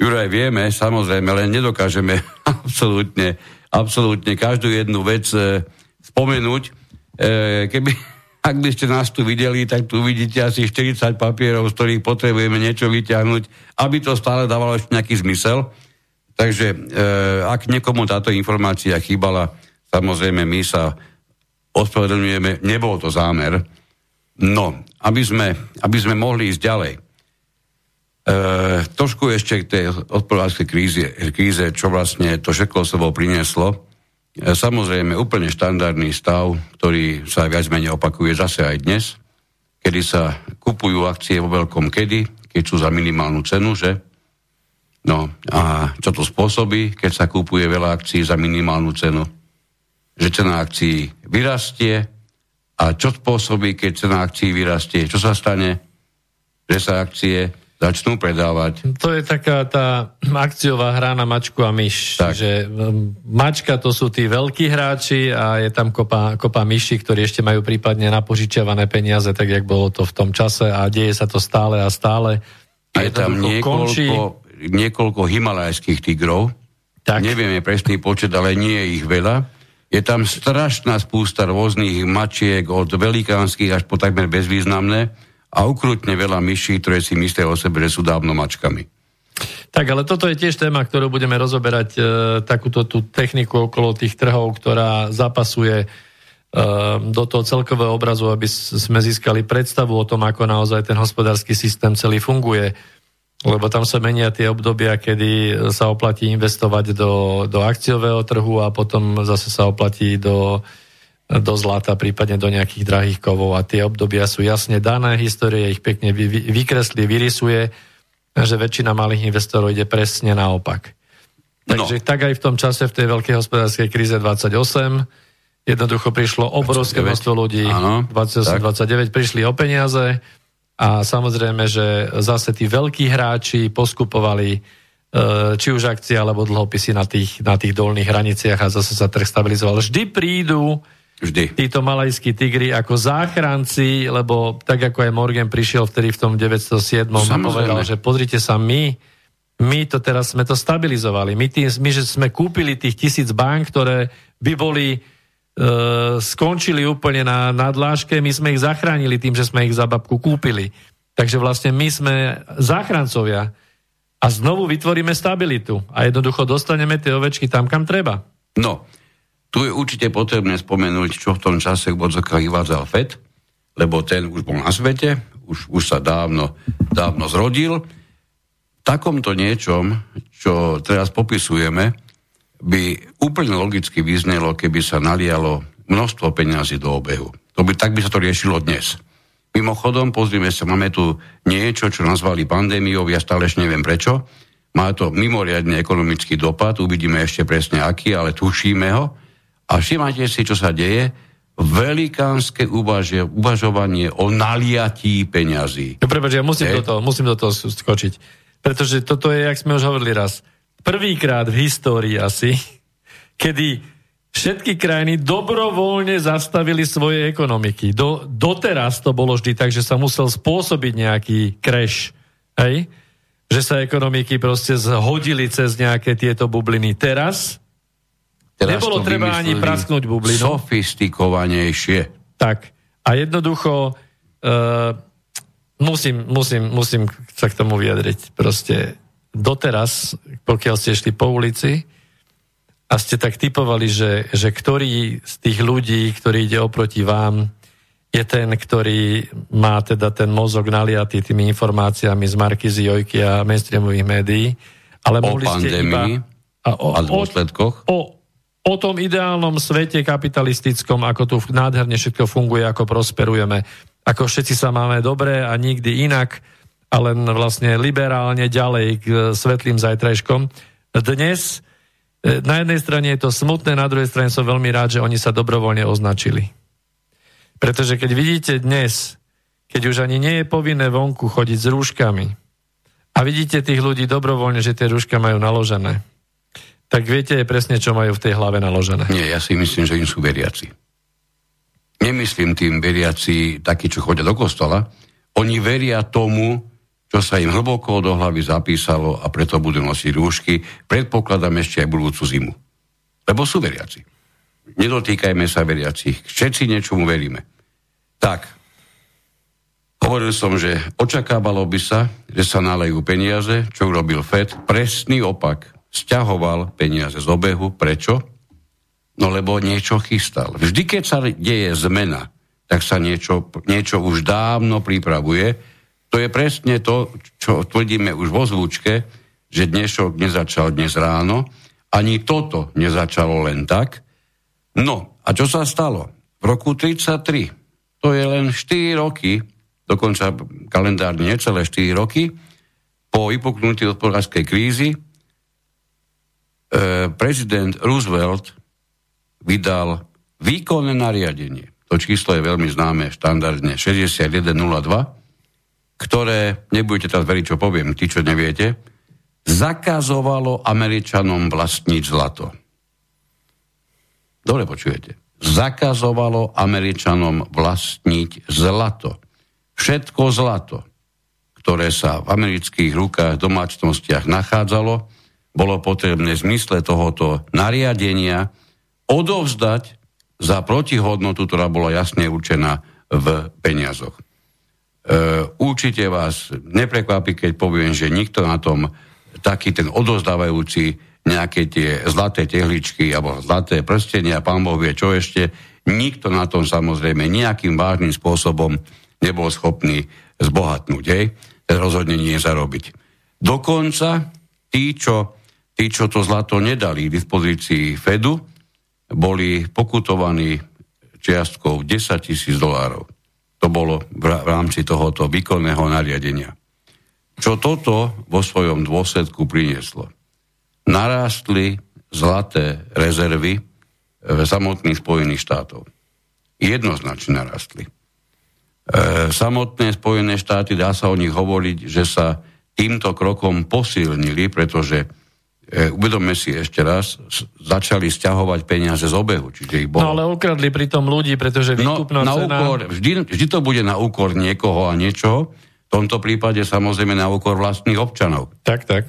Speaker 2: Juraj, vieme, samozrejme, len nedokážeme <laughs> absolútne, absolútne každú jednu vec e, spomenúť. E, keby, ak by ste nás tu videli, tak tu vidíte asi 40 papierov, z ktorých potrebujeme niečo vyťahnuť, aby to stále dávalo ešte nejaký zmysel. Takže e, ak niekomu táto informácia chýbala, samozrejme my sa ospravedlňujeme, nebol to zámer. No, aby sme, aby sme mohli ísť ďalej. E, trošku ešte k tej hospodárskej kríze, kríze, čo vlastne to všetko sebou prinieslo. E, samozrejme, úplne štandardný stav, ktorý sa viac menej opakuje zase aj dnes, kedy sa kupujú akcie vo veľkom kedy, keď sú za minimálnu cenu, že? No a čo to spôsobí, keď sa kupuje veľa akcií za minimálnu cenu? Že cena akcií vyrastie a čo spôsobí, keď cena akcií vyrastie? Čo sa stane? Že sa akcie začnú predávať.
Speaker 1: To je taká tá akciová hra na mačku a myš. Tak. Že mačka to sú tí veľkí hráči a je tam kopa, kopa myši, ktorí ešte majú prípadne napožičiavané peniaze, tak jak bolo to v tom čase a deje sa to stále a stále.
Speaker 2: A je tam niekoľko, končí... niekoľko himalajských tigrov. Tak. Nevieme presný počet, ale nie je ich veľa. Je tam strašná spústa rôznych mačiek od velikánskych až po takmer bezvýznamné a ukrutne veľa myší, ktoré si myslia o sebe, že sú dávno mačkami.
Speaker 1: Tak, ale toto je tiež téma, ktorú budeme rozoberať, e, takúto tú techniku okolo tých trhov, ktorá zapasuje e, do toho celkového obrazu, aby sme získali predstavu o tom, ako naozaj ten hospodársky systém celý funguje. Lebo tam sa menia tie obdobia, kedy sa oplatí investovať do, do akciového trhu a potom zase sa oplatí do, do zlata, prípadne do nejakých drahých kovov a tie obdobia sú jasne dané, história ich pekne vy, vykreslí, vyrysuje, že väčšina malých investorov ide presne naopak. Takže no. tak aj v tom čase, v tej veľkej hospodárskej kríze 28, jednoducho prišlo obrovské množstvo ľudí, 28-29 prišli o peniaze a samozrejme, že zase tí veľkí hráči poskupovali e, či už akcie alebo dlhopisy na tých, na tých dolných hraniciach a zase sa trh stabilizoval. Vždy prídu
Speaker 2: Vždy.
Speaker 1: Títo malajskí tigri ako záchranci, lebo tak ako aj Morgan prišiel vtedy v tom 907. a povedal, že pozrite sa, my, my to teraz sme to stabilizovali. My, tým, my že sme kúpili tých tisíc bank, ktoré by boli e, skončili úplne na, na dláške, my sme ich zachránili tým, že sme ich za babku kúpili. Takže vlastne my sme záchrancovia a znovu vytvoríme stabilitu a jednoducho dostaneme tie ovečky tam, kam treba.
Speaker 2: No, tu je určite potrebné spomenúť, čo v tom čase v Bodzokách vyvádzal FED, lebo ten už bol na svete, už, už sa dávno, dávno zrodil. V takomto niečom, čo teraz popisujeme, by úplne logicky vyznelo, keby sa nalialo množstvo peňazí do obehu. To by, tak by sa to riešilo dnes. Mimochodom, pozrime sa, máme tu niečo, čo nazvali pandémiou, ja stále neviem prečo. Má to mimoriadne ekonomický dopad, uvidíme ešte presne aký, ale tušíme ho. A všimajte si, čo sa deje. Velikánske uvaže, uvažovanie o naliatí peňazí.
Speaker 1: No, prepáč, ja musím, do toho, musím do toho skočiť. Pretože toto je, jak sme už hovorili raz, prvýkrát v histórii asi, kedy všetky krajiny dobrovoľne zastavili svoje ekonomiky. Do, doteraz to bolo vždy tak, že sa musel spôsobiť nejaký crash. Hej? Že sa ekonomiky proste zhodili cez nejaké tieto bubliny. Teraz
Speaker 2: Teraz
Speaker 1: Nebolo treba ani prasknúť bublinu.
Speaker 2: Sofistikovanejšie.
Speaker 1: Tak. A jednoducho uh, musím, musím, musím sa k tomu vyjadriť. Proste doteraz, pokiaľ ste šli po ulici a ste tak typovali, že, že ktorý z tých ľudí, ktorý ide oproti vám, je ten, ktorý má teda ten mozog naliatý tými informáciami z Markizy, Jojky a mainstreamových médií
Speaker 4: Ale
Speaker 2: o
Speaker 4: mohli ste
Speaker 2: pandémii
Speaker 4: iba, a o,
Speaker 2: a dôsledkoch.
Speaker 4: O, o tom ideálnom svete kapitalistickom, ako tu nádherne všetko funguje, ako prosperujeme, ako všetci sa máme dobre a nikdy inak, a len vlastne liberálne ďalej k svetlým zajtrajškom. Dnes e, na jednej strane je to smutné, na druhej strane som veľmi rád, že oni sa dobrovoľne označili. Pretože keď vidíte dnes, keď už ani nie je povinné vonku chodiť s rúškami a vidíte tých ľudí dobrovoľne, že tie rúška majú naložené, tak viete presne, čo majú v tej hlave naložené.
Speaker 2: Nie, ja si myslím, že im sú veriaci. Nemyslím tým veriaci takí, čo chodia do kostola. Oni veria tomu, čo sa im hlboko do hlavy zapísalo a preto budú nosiť rúšky. Predpokladám ešte aj budúcu zimu. Lebo sú veriaci. Nedotýkajme sa veriacich. Všetci niečomu veríme. Tak, hovoril som, že očakávalo by sa, že sa nalejú peniaze, čo urobil FED. Presný opak stiahoval peniaze z obehu. Prečo? No lebo niečo chystal. Vždy, keď sa deje zmena, tak sa niečo, niečo už dávno pripravuje. To je presne to, čo tvrdíme už vo zvučke, že dnešok nezačal dnes ráno. Ani toto nezačalo len tak. No, a čo sa stalo? V roku 1933, to je len 4 roky, dokonca kalendárne necelé 4 roky, po vypuknutí hospodárskej krízy, prezident Roosevelt vydal výkonné nariadenie. To číslo je veľmi známe, štandardne 6102, ktoré, nebudete teraz veriť, čo poviem, tí, čo neviete, zakazovalo Američanom vlastniť zlato. Dobre počujete. Zakazovalo Američanom vlastniť zlato. Všetko zlato, ktoré sa v amerických rukách domácnostiach nachádzalo, bolo potrebné v zmysle tohoto nariadenia odovzdať za protihodnotu, ktorá bola jasne určená v peniazoch. E, určite vás neprekvapí, keď poviem, že nikto na tom taký ten odozdávajúci nejaké tie zlaté tehličky alebo zlaté prstenia, pán Boh vie čo ešte, nikto na tom samozrejme nejakým vážnym spôsobom nebol schopný zbohatnúť, hej? rozhodne nie zarobiť. Dokonca tí, čo tí, čo to zlato nedali k dispozícii Fedu, boli pokutovaní čiastkou 10 tisíc dolárov. To bolo v rámci tohoto výkonného nariadenia. Čo toto vo svojom dôsledku prinieslo? Narástli zlaté rezervy v samotných Spojených štátov. Jednoznačne narastli. E, samotné Spojené štáty, dá sa o nich hovoriť, že sa týmto krokom posilnili, pretože e, uvedomme si ešte raz, začali stiahovať peniaze z obehu. Čiže ich bolo...
Speaker 4: No ale ukradli pritom ľudí, pretože výkupná
Speaker 2: no, na
Speaker 4: cena...
Speaker 2: Úkor, vždy, vždy to bude na úkor niekoho a niečoho. V tomto prípade samozrejme na úkor vlastných občanov.
Speaker 4: Tak, tak.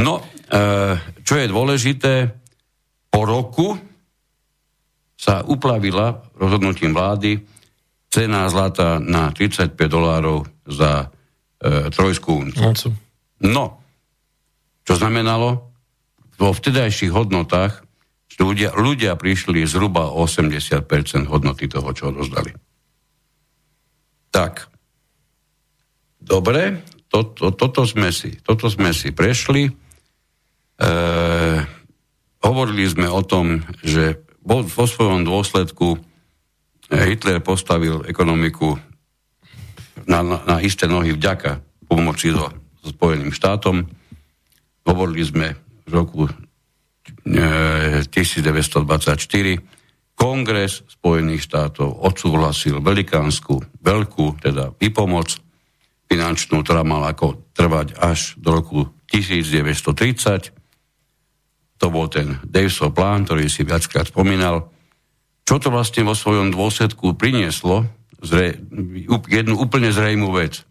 Speaker 2: No, e, čo je dôležité, po roku sa uplavila rozhodnutím vlády cena zlata na 35 dolárov za e, trojskú uncu. No, čo znamenalo, vo vtedajších hodnotách ľudia, ľudia prišli zhruba 80% hodnoty toho, čo odozdali. Tak, dobre, to, to, toto, sme si, toto sme si prešli. E, hovorili sme o tom, že vo, vo svojom dôsledku Hitler postavil ekonomiku na, na, na isté nohy vďaka pomoci so Spojeným štátom Hovorili sme v roku 1924. E, Kongres Spojených štátov odsúhlasil velikánsku, veľkú, teda výpomoc finančnú, ktorá mala ako trvať až do roku 1930. To bol ten Davesov plán, ktorý si viackrát spomínal. Čo to vlastne vo svojom dôsledku prinieslo? Zre, jednu úplne zrejmú vec.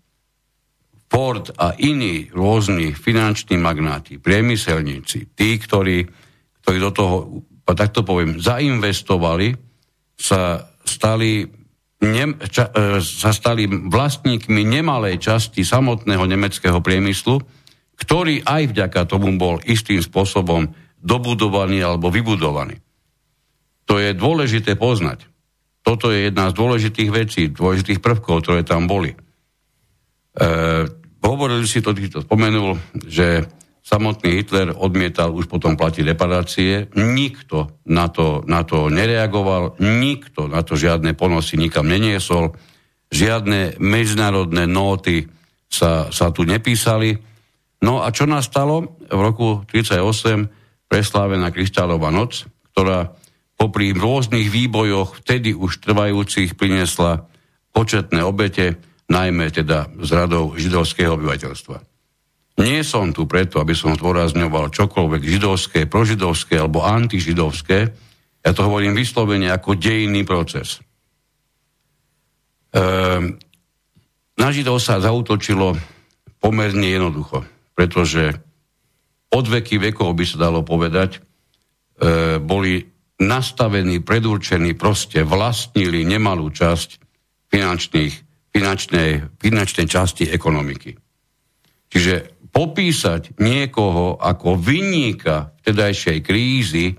Speaker 2: Ford a iní rôzni finanční magnáti, priemyselníci, tí, ktorí, ktorí do toho, takto poviem, zainvestovali, sa stali, ne, ča, e, sa stali vlastníkmi nemalej časti samotného nemeckého priemyslu, ktorý aj vďaka tomu bol istým spôsobom dobudovaný alebo vybudovaný. To je dôležité poznať. Toto je jedna z dôležitých vecí, dôležitých prvkov, ktoré tam boli. E, hovorili si to, to spomenul, že samotný Hitler odmietal už potom platiť reparácie, nikto na to, na to nereagoval, nikto na to žiadne ponosy nikam neniesol, žiadne medzinárodné nóty sa, sa tu nepísali. No a čo nastalo? V roku 1938 preslávená Kryštálová noc, ktorá popri rôznych výbojoch vtedy už trvajúcich priniesla početné obete, najmä teda z radov židovského obyvateľstva. Nie som tu preto, aby som zdôrazňoval čokoľvek židovské, prožidovské alebo antižidovské. Ja to hovorím vyslovene ako dejinný proces. Ehm, na Židov sa zautočilo pomerne jednoducho, pretože od veky vekov by sa dalo povedať, e, boli nastavení, predurčení, proste vlastnili nemalú časť finančných, finančnej, finančnej časti ekonomiky. Čiže popísať niekoho ako vyníka vtedajšej krízy,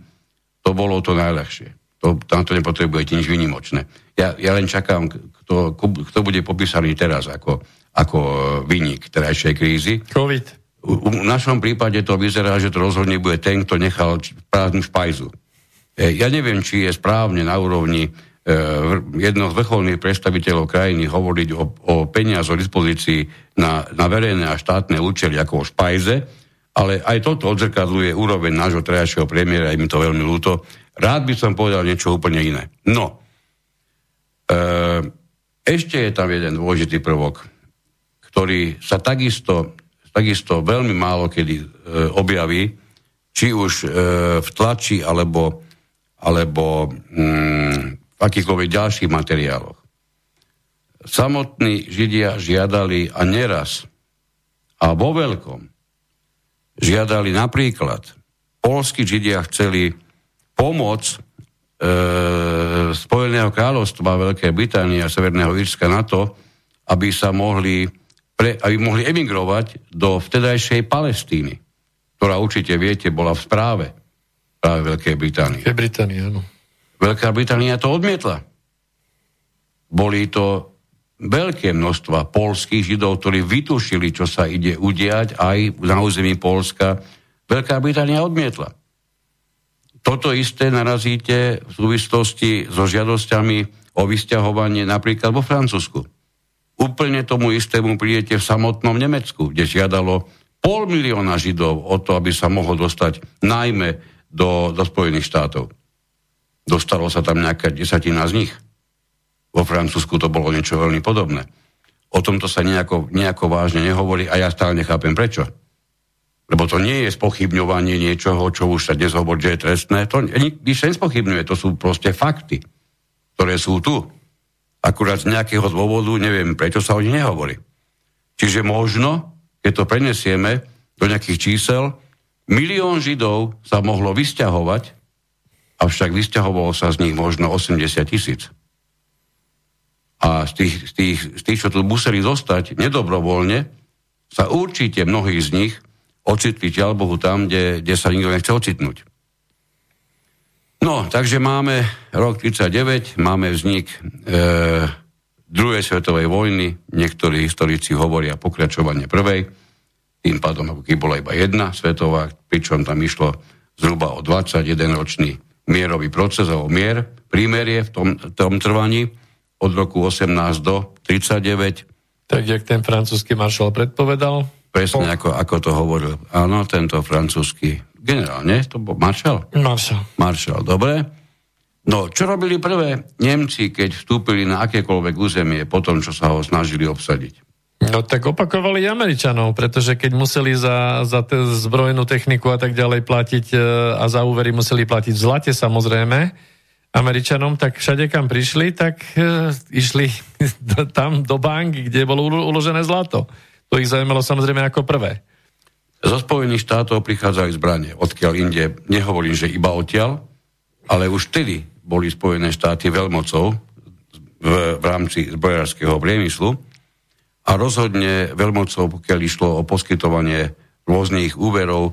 Speaker 2: to bolo to najľahšie. To, tam to nepotrebujete nič vynimočné. Ja, ja len čakám, kto, kto bude popísaný teraz ako, ako vyník terajšej krízy.
Speaker 4: COVID.
Speaker 2: U, v našom prípade to vyzerá, že to rozhodne bude ten, kto nechal prázdnu špajzu. E, ja neviem, či je správne na úrovni e, jedno z vrcholných predstaviteľov krajiny hovoriť o, o peniaz o dispozícii na, na verejné a štátne účely ako o špajze, ale aj toto odzrkadluje úroveň nášho trajšieho premiéra, je mi to veľmi ľúto. Rád by som povedal niečo úplne iné. No, e, ešte je tam jeden dôležitý prvok, ktorý sa takisto, takisto veľmi málo kedy e, objaví, či už e, v tlači alebo, alebo mm, akýchkoľvek ďalších materiáloch. Samotní Židia žiadali a neraz a vo veľkom žiadali napríklad, polskí Židia chceli pomoc e, Spojeného kráľovstva Veľkej Británie a Severného Írska na to, aby sa mohli, pre, aby mohli emigrovať do vtedajšej Palestíny, ktorá určite viete, bola v správe práve Veľkej Británie.
Speaker 4: Veľkej Británie, áno.
Speaker 2: Veľká Británia to odmietla. Boli to veľké množstva polských židov, ktorí vytušili, čo sa ide udiať aj na území Polska. Veľká Británia odmietla. Toto isté narazíte v súvislosti so žiadosťami o vysťahovanie napríklad vo Francúzsku. Úplne tomu istému prídete v samotnom Nemecku, kde žiadalo pol milióna Židov o to, aby sa mohol dostať najmä do, do Spojených štátov. Dostalo sa tam nejaká desatina z nich. Vo Francúzsku to bolo niečo veľmi podobné. O tomto sa nejako, nejako vážne nehovorí a ja stále nechápem prečo. Lebo to nie je spochybňovanie niečoho, čo už sa dnes hovorí, že je trestné. To nič nespochybňuje, to sú proste fakty, ktoré sú tu. Akurát z nejakého dôvodu, neviem, prečo sa o nich nehovorí. Čiže možno, keď to prenesieme do nejakých čísel, milión Židov sa mohlo vysťahovať, avšak vysťahovalo sa z nich možno 80 tisíc. A z tých, z, tých, z tých, čo tu museli zostať nedobrovoľne, sa určite mnohí z nich ocitli ťaľ Bohu tam, kde, kde sa nikto nechce ocitnúť. No, takže máme rok 39, máme vznik e, druhej svetovej vojny, niektorí historici hovoria pokračovanie prvej, tým pádom ako keby bola iba jedna svetová, pričom tam išlo zhruba o 21-ročný mierový proces, alebo mier, prímerie v tom, tom trvaní od roku 18 do 39.
Speaker 4: Tak, jak ten francúzsky maršal predpovedal?
Speaker 2: Presne, ako, ako to hovoril. Áno, tento francúzsky generál, nie? To bol maršal?
Speaker 4: Maršal.
Speaker 2: Maršal, dobre. No, čo robili prvé Nemci, keď vstúpili na akékoľvek územie po tom, čo sa ho snažili obsadiť?
Speaker 4: No tak opakovali Američanov, pretože keď museli za, za te zbrojnú techniku a tak ďalej platiť e, a za úvery museli platiť v zlate samozrejme, Američanom, tak všade, kam prišli, tak e, išli <laughs> tam do bank, kde bolo uložené zlato. To ich zaujímalo samozrejme ako prvé.
Speaker 2: Zo Spojených štátov prichádzali zbranie, odkiaľ inde, nehovorím, že iba odtiaľ, ale už vtedy boli Spojené štáty veľmocou v, v rámci zbrojárskeho priemyslu a rozhodne veľmocou, pokiaľ išlo o poskytovanie rôznych úverov e,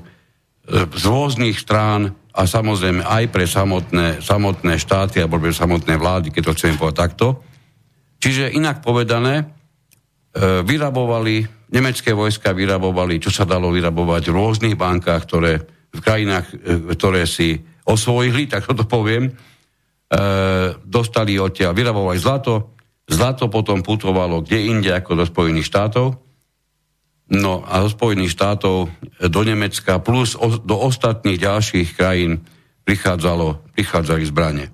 Speaker 2: z rôznych strán a samozrejme aj pre samotné, samotné štáty alebo pre samotné vlády, keď to chcem povedať takto. Čiže inak povedané, e, vyrabovali, nemecké vojska vyrabovali, čo sa dalo vyrabovať v rôznych bankách, ktoré v krajinách, e, ktoré si osvojili, <laughs> tak to poviem, dostali odtiaľ, vyrabovali zlato, zlato potom putovalo kde inde ako do Spojených štátov, no a do Spojených štátov do Nemecka plus o, do ostatných ďalších krajín prichádzalo, prichádzali zbranie.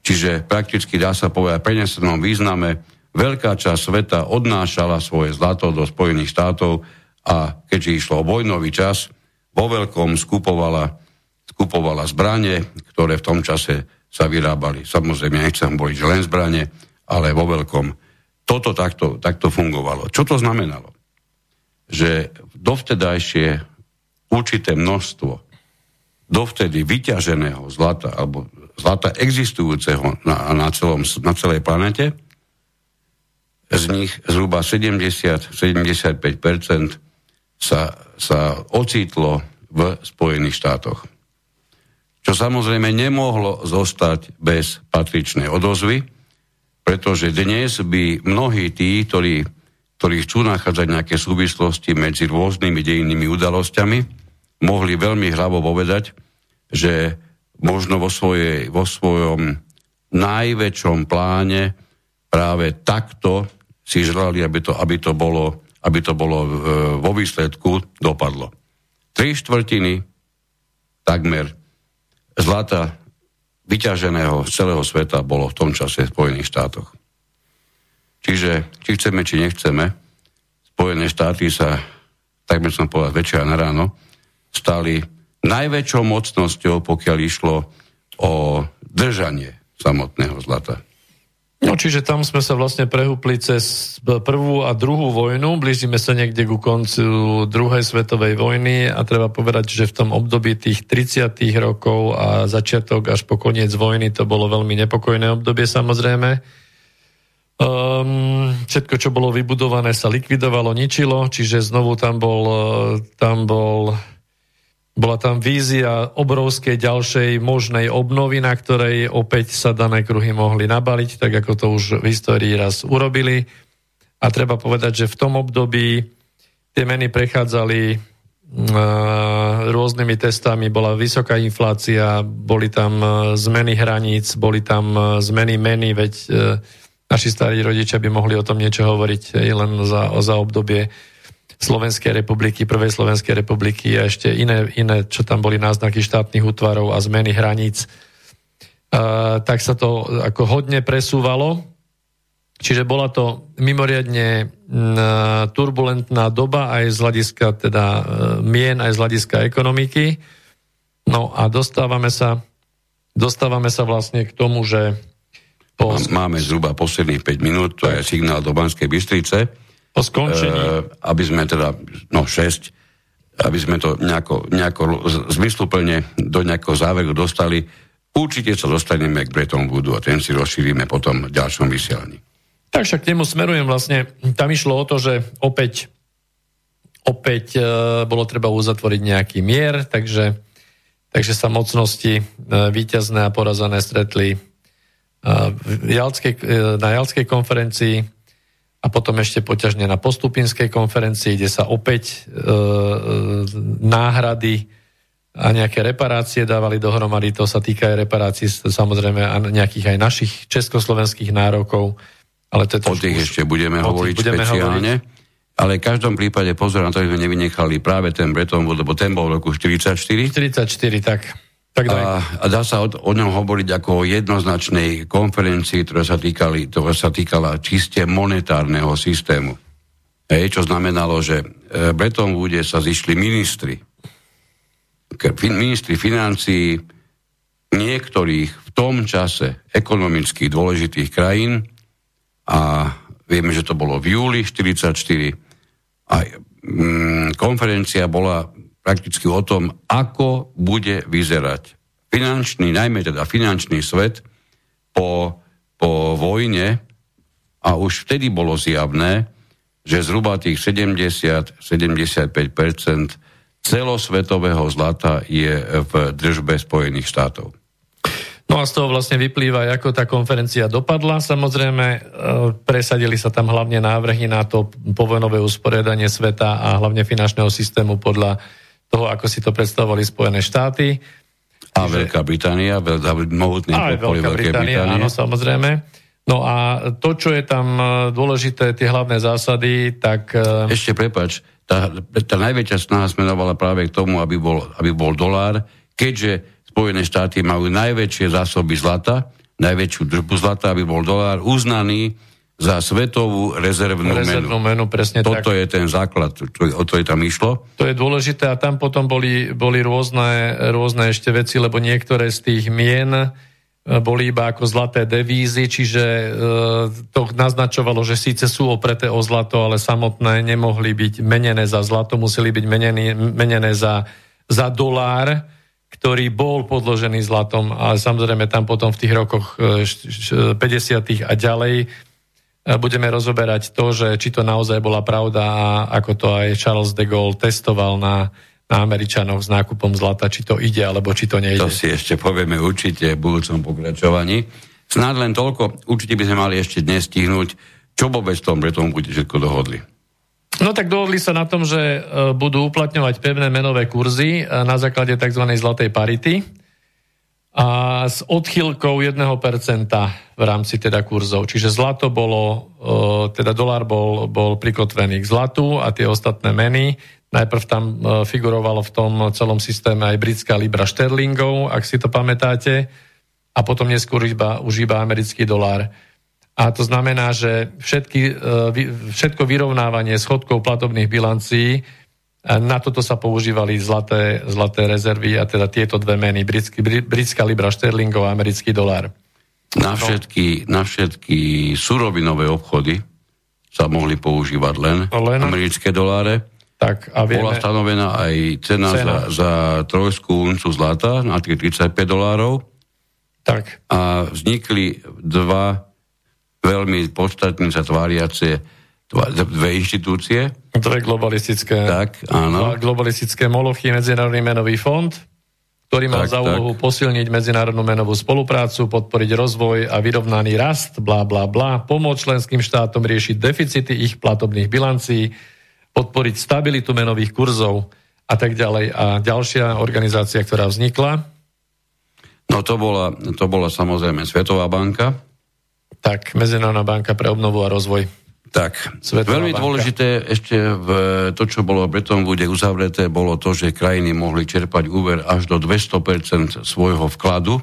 Speaker 2: Čiže prakticky dá sa povedať prenesenom význame, veľká časť sveta odnášala svoje zlato do Spojených štátov a keďže išlo o vojnový čas, vo veľkom skupovala, skupovala zbranie, ktoré v tom čase sa vyrábali. Samozrejme, nechcem boli len zbranie, ale vo veľkom. Toto takto, takto fungovalo. Čo to znamenalo? Že dovtedajšie určité množstvo dovtedy vyťaženého zlata, alebo zlata existujúceho na, na, celom, na celej planete, z nich zhruba 70-75% sa, sa ocitlo v Spojených štátoch. Čo samozrejme nemohlo zostať bez patričnej odozvy, pretože dnes by mnohí tí, ktorí, ktorí chcú nachádzať nejaké súvislosti medzi rôznymi dejinými udalosťami, mohli veľmi hlavo povedať, že možno vo, svojej, vo svojom najväčšom pláne práve takto si želali, aby to, aby to bolo, aby to bolo e, vo výsledku dopadlo. Tri štvrtiny takmer zlata vyťaženého z celého sveta bolo v tom čase v Spojených štátoch. Čiže, či chceme, či nechceme, Spojené štáty sa, tak by som povedal, večera na ráno, stali najväčšou mocnosťou, pokiaľ išlo o držanie samotného zlata.
Speaker 1: No čiže tam sme sa vlastne prehúpli cez prvú a druhú vojnu, blížime sa niekde ku koncu druhej svetovej vojny a treba povedať, že v tom období tých 30. rokov a začiatok až po koniec vojny to bolo veľmi nepokojné obdobie samozrejme. Um, všetko, čo bolo vybudované, sa likvidovalo, ničilo, čiže znovu tam bol, tam bol bola tam vízia obrovskej ďalšej možnej obnovy, na ktorej opäť sa dané kruhy mohli nabaliť, tak ako to už v histórii raz urobili. A treba povedať, že v tom období tie meny prechádzali rôznymi testami, bola vysoká inflácia, boli tam zmeny hraníc, boli tam zmeny meny, veď e, naši starí rodičia by mohli o tom niečo hovoriť len za, za obdobie Slovenskej republiky, Prvej Slovenskej republiky a ešte iné, iné, čo tam boli náznaky štátnych útvarov a zmeny hraníc, uh, tak sa to ako hodne presúvalo. Čiže bola to mimoriadne turbulentná doba aj z hľadiska teda uh, mien, aj z hľadiska ekonomiky. No a dostávame sa, dostávame sa vlastne k tomu, že
Speaker 2: po... Máme zhruba posledných 5 minút, to je signál do Banskej Bystrice.
Speaker 1: Po skončení. E,
Speaker 2: aby sme teda, no 6, aby sme to nejako, nejako zmysluplne do nejakého záveru dostali. Určite sa dostaneme k Bretton Woodu a ten si rozšírime potom v ďalšom vysielaní.
Speaker 1: Tak však k nemu smerujem vlastne. Tam išlo o to, že opäť, opäť e, bolo treba uzatvoriť nejaký mier, takže, takže sa mocnosti e, víťazné a porazané stretli e, v Jalskej, e, na Jalskej konferencii a potom ešte poťažne na postupinskej konferencii, kde sa opäť e, e, náhrady a nejaké reparácie dávali dohromady. To sa týka aj reparácií samozrejme a nejakých aj našich československých nárokov. Ale to je
Speaker 2: o tých už, ešte budeme hovoriť budeme špeciálne. Hovoriť. Ale v každom prípade pozor na to, že sme nevynechali práve ten Bretton Woods, lebo ten bol v roku 44.
Speaker 1: 44, tak. Tak
Speaker 2: a, a dá sa o, o ňom hovoriť ako o jednoznačnej konferencii, ktorá sa, týkali, ktorá sa týkala čiste monetárneho systému. Hej, čo znamenalo, že v e, Bretton Woode sa zišli ministri. Ministri financií niektorých v tom čase ekonomicky dôležitých krajín a vieme, že to bolo v júli 1944 a mm, konferencia bola prakticky o tom, ako bude vyzerať finančný, najmä teda finančný svet po, po vojne a už vtedy bolo zjavné, že zhruba tých 70-75% celosvetového zlata je v držbe Spojených štátov.
Speaker 1: No a z toho vlastne vyplýva, ako tá konferencia dopadla. Samozrejme, e, presadili sa tam hlavne návrhy na to povojnové usporiadanie sveta a hlavne finančného systému podľa toho, ako si to predstavovali Spojené štáty.
Speaker 2: A Veľká Británia, mohutný
Speaker 1: aj Veľká Británia, Británie. áno, samozrejme. No a to, čo je tam e, dôležité, tie hlavné zásady, tak...
Speaker 2: E, Ešte prepač, tá, tá najväčšia snaha smenovala práve k tomu, aby bol, aby bol dolár, keďže Spojené štáty majú najväčšie zásoby zlata, najväčšiu držbu zlata, aby bol dolár uznaný za svetovú rezervnú, rezervnú
Speaker 1: menu. menu presne
Speaker 2: Toto
Speaker 1: tak.
Speaker 2: je ten základ, čo, o to je tam išlo.
Speaker 1: To je dôležité a tam potom boli, boli rôzne, rôzne ešte veci, lebo niektoré z tých mien e, boli iba ako zlaté devízy, čiže e, to naznačovalo, že síce sú opreté o zlato, ale samotné nemohli byť menené za zlato, museli byť menené, menené za, za dolár ktorý bol podložený zlatom, ale samozrejme tam potom v tých rokoch 50. E, a ďalej e, budeme rozoberať to, že či to naozaj bola pravda a ako to aj Charles de Gaulle testoval na, na Američanoch s nákupom zlata, či to ide, alebo či to nejde.
Speaker 2: To si ešte povieme určite v budúcom pokračovaní. Snad len toľko, určite by sme mali ešte dnes stihnúť, čo vôbec tom Breton bude všetko dohodli.
Speaker 1: No tak dohodli sa na tom, že e, budú uplatňovať pevné menové kurzy e, na základe tzv. zlatej parity a s odchylkou 1% v rámci teda kurzov. Čiže zlato bolo, e, teda dolár bol, bol prikotvený k zlatu a tie ostatné meny. Najprv tam figurovalo v tom celom systéme aj britská libra šterlingov, ak si to pamätáte, a potom neskôr iba, už iba americký dolár. A to znamená, že všetky, e, všetko vyrovnávanie schodkov platobných bilancií, e, na toto sa používali zlaté, zlaté rezervy a teda tieto dve meny, britský, britská libra šterlingov a americký dolár.
Speaker 2: Na všetky, na všetky surovinové obchody sa mohli používať len, len americké doláre.
Speaker 1: Tak, a vieme,
Speaker 2: Bola stanovená aj cena, cena. Za, za trojskú uncu zlata na 35 dolárov.
Speaker 1: Tak.
Speaker 2: A vznikli dva veľmi podstatne sa tváriace dve inštitúcie.
Speaker 1: Dve globalistické,
Speaker 2: tak, áno.
Speaker 1: globalistické molochy, Medzinárodný menový fond, ktorý mal tak, za úlohu tak. posilniť medzinárodnú menovú spoluprácu, podporiť rozvoj a vyrovnaný rast, bla bla bla, pomôcť členským štátom riešiť deficity ich platobných bilancií, podporiť stabilitu menových kurzov a tak ďalej. A ďalšia organizácia, ktorá vznikla?
Speaker 2: No to bola, to bola samozrejme Svetová banka,
Speaker 1: tak, Medzinárodná banka pre obnovu a rozvoj.
Speaker 2: Tak, Svetová veľmi banka. dôležité ešte v to, čo bolo v Bretton Woode uzavreté, bolo to, že krajiny mohli čerpať úver až do 200% svojho vkladu,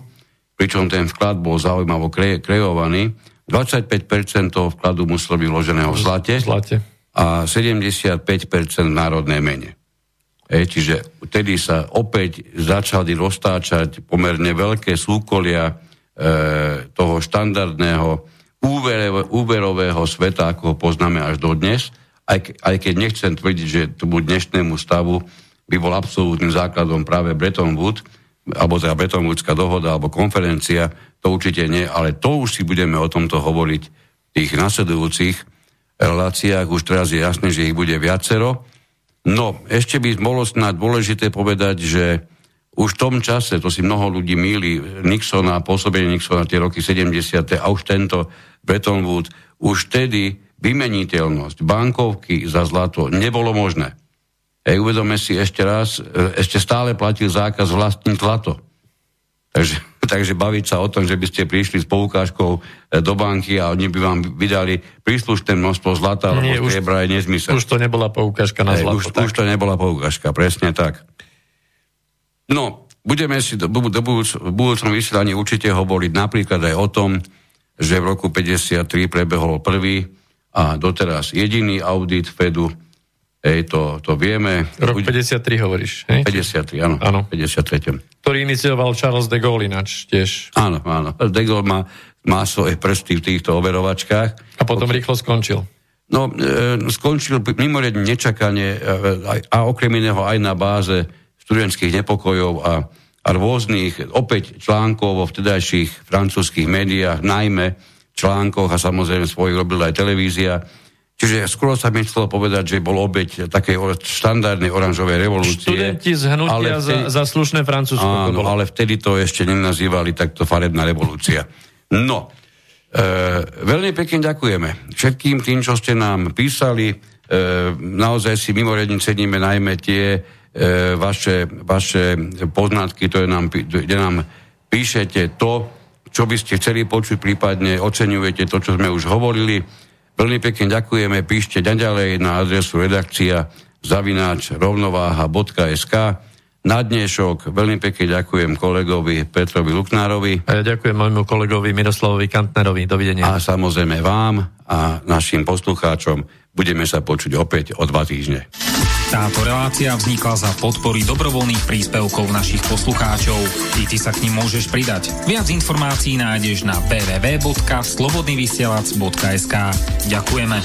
Speaker 2: pričom ten vklad bol zaujímavo kre, kreovaný. 25% toho vkladu muselo byť vloženého v zlate,
Speaker 1: zlate.
Speaker 2: a 75% v národnej mene. E, čiže vtedy sa opäť začali roztáčať pomerne veľké súkolia E, toho štandardného úverového sveta, ako ho poznáme až dodnes, aj, aj keď nechcem tvrdiť, že tomu dnešnému stavu by bol absolútnym základom práve Bretton Woods, alebo teda Bretton Woodská dohoda, alebo konferencia, to určite nie, ale to už si budeme o tomto hovoriť v tých nasledujúcich reláciách, už teraz je jasné, že ich bude viacero. No, ešte by bolo snad dôležité povedať, že už v tom čase, to si mnoho ľudí míli, Nixona, pôsobenie Nixona tie roky 70. a už tento Bretton Woods, už vtedy vymeniteľnosť bankovky za zlato nebolo možné. Ej, uvedome si ešte raz, e, ešte stále platil zákaz vlastniť zlato. Takže, <laughs> takže baviť sa o tom, že by ste prišli s poukážkou e, do banky a oni by vám vydali príslušné množstvo zlata, Nie, už, je nezmysel.
Speaker 1: Už to nebola poukážka na zlato.
Speaker 2: Už, už to nebola poukážka, presne tak. No, budeme si do, do budúc, v budúcom vysielaní určite hovoriť napríklad aj o tom, že v roku 53 prebehol prvý a doteraz jediný audit Fedu, Ej, to, to vieme.
Speaker 1: Rok 53 hovoríš, hej?
Speaker 2: 53, áno.
Speaker 1: áno.
Speaker 2: 53.
Speaker 1: Ktorý inicioval Charles de Gaulle ináč tiež.
Speaker 2: Áno, áno. De Gaulle má, má svoje prsty v týchto overovačkách.
Speaker 1: A potom rýchlo skončil.
Speaker 2: No, e, skončil mimoriadne nečakane e, a, a okrem iného aj na báze študentských nepokojov a, a rôznych opäť článkov vo vtedajších francúzských médiách, najmä článkoch a samozrejme svojich robila aj televízia, Čiže skoro sa mi chcelo povedať, že bol obeď takej štandardnej oranžovej revolúcie.
Speaker 4: Študenti z hnutia ale vtedy, za, za slušné Francúzsko.
Speaker 2: Áno, ale vtedy to ešte nenazývali takto farebná revolúcia. No, e, veľmi pekne ďakujeme všetkým tým, čo ste nám písali. E, naozaj si mimoriadne ceníme najmä tie vaše, vaše poznatky, to je nám, kde nám píšete to, čo by ste chceli počuť, prípadne oceňujete to, čo sme už hovorili Veľmi pekne ďakujeme, píšte ďalej na adresu redakcia zavináč rovnováha.sk. Na dnešok veľmi pekne ďakujem kolegovi Petrovi Luknárovi.
Speaker 4: A ja ďakujem môjmu kolegovi Miroslavovi Kantnerovi. Dovidenia.
Speaker 2: A samozrejme vám a našim poslucháčom. Budeme sa počuť opäť o dva týždne.
Speaker 5: Táto relácia vznikla za podpory dobrovoľných príspevkov našich poslucháčov. I ty sa k ním môžeš pridať. Viac informácií nájdeš na www.slobodnyvysielac.sk Ďakujeme.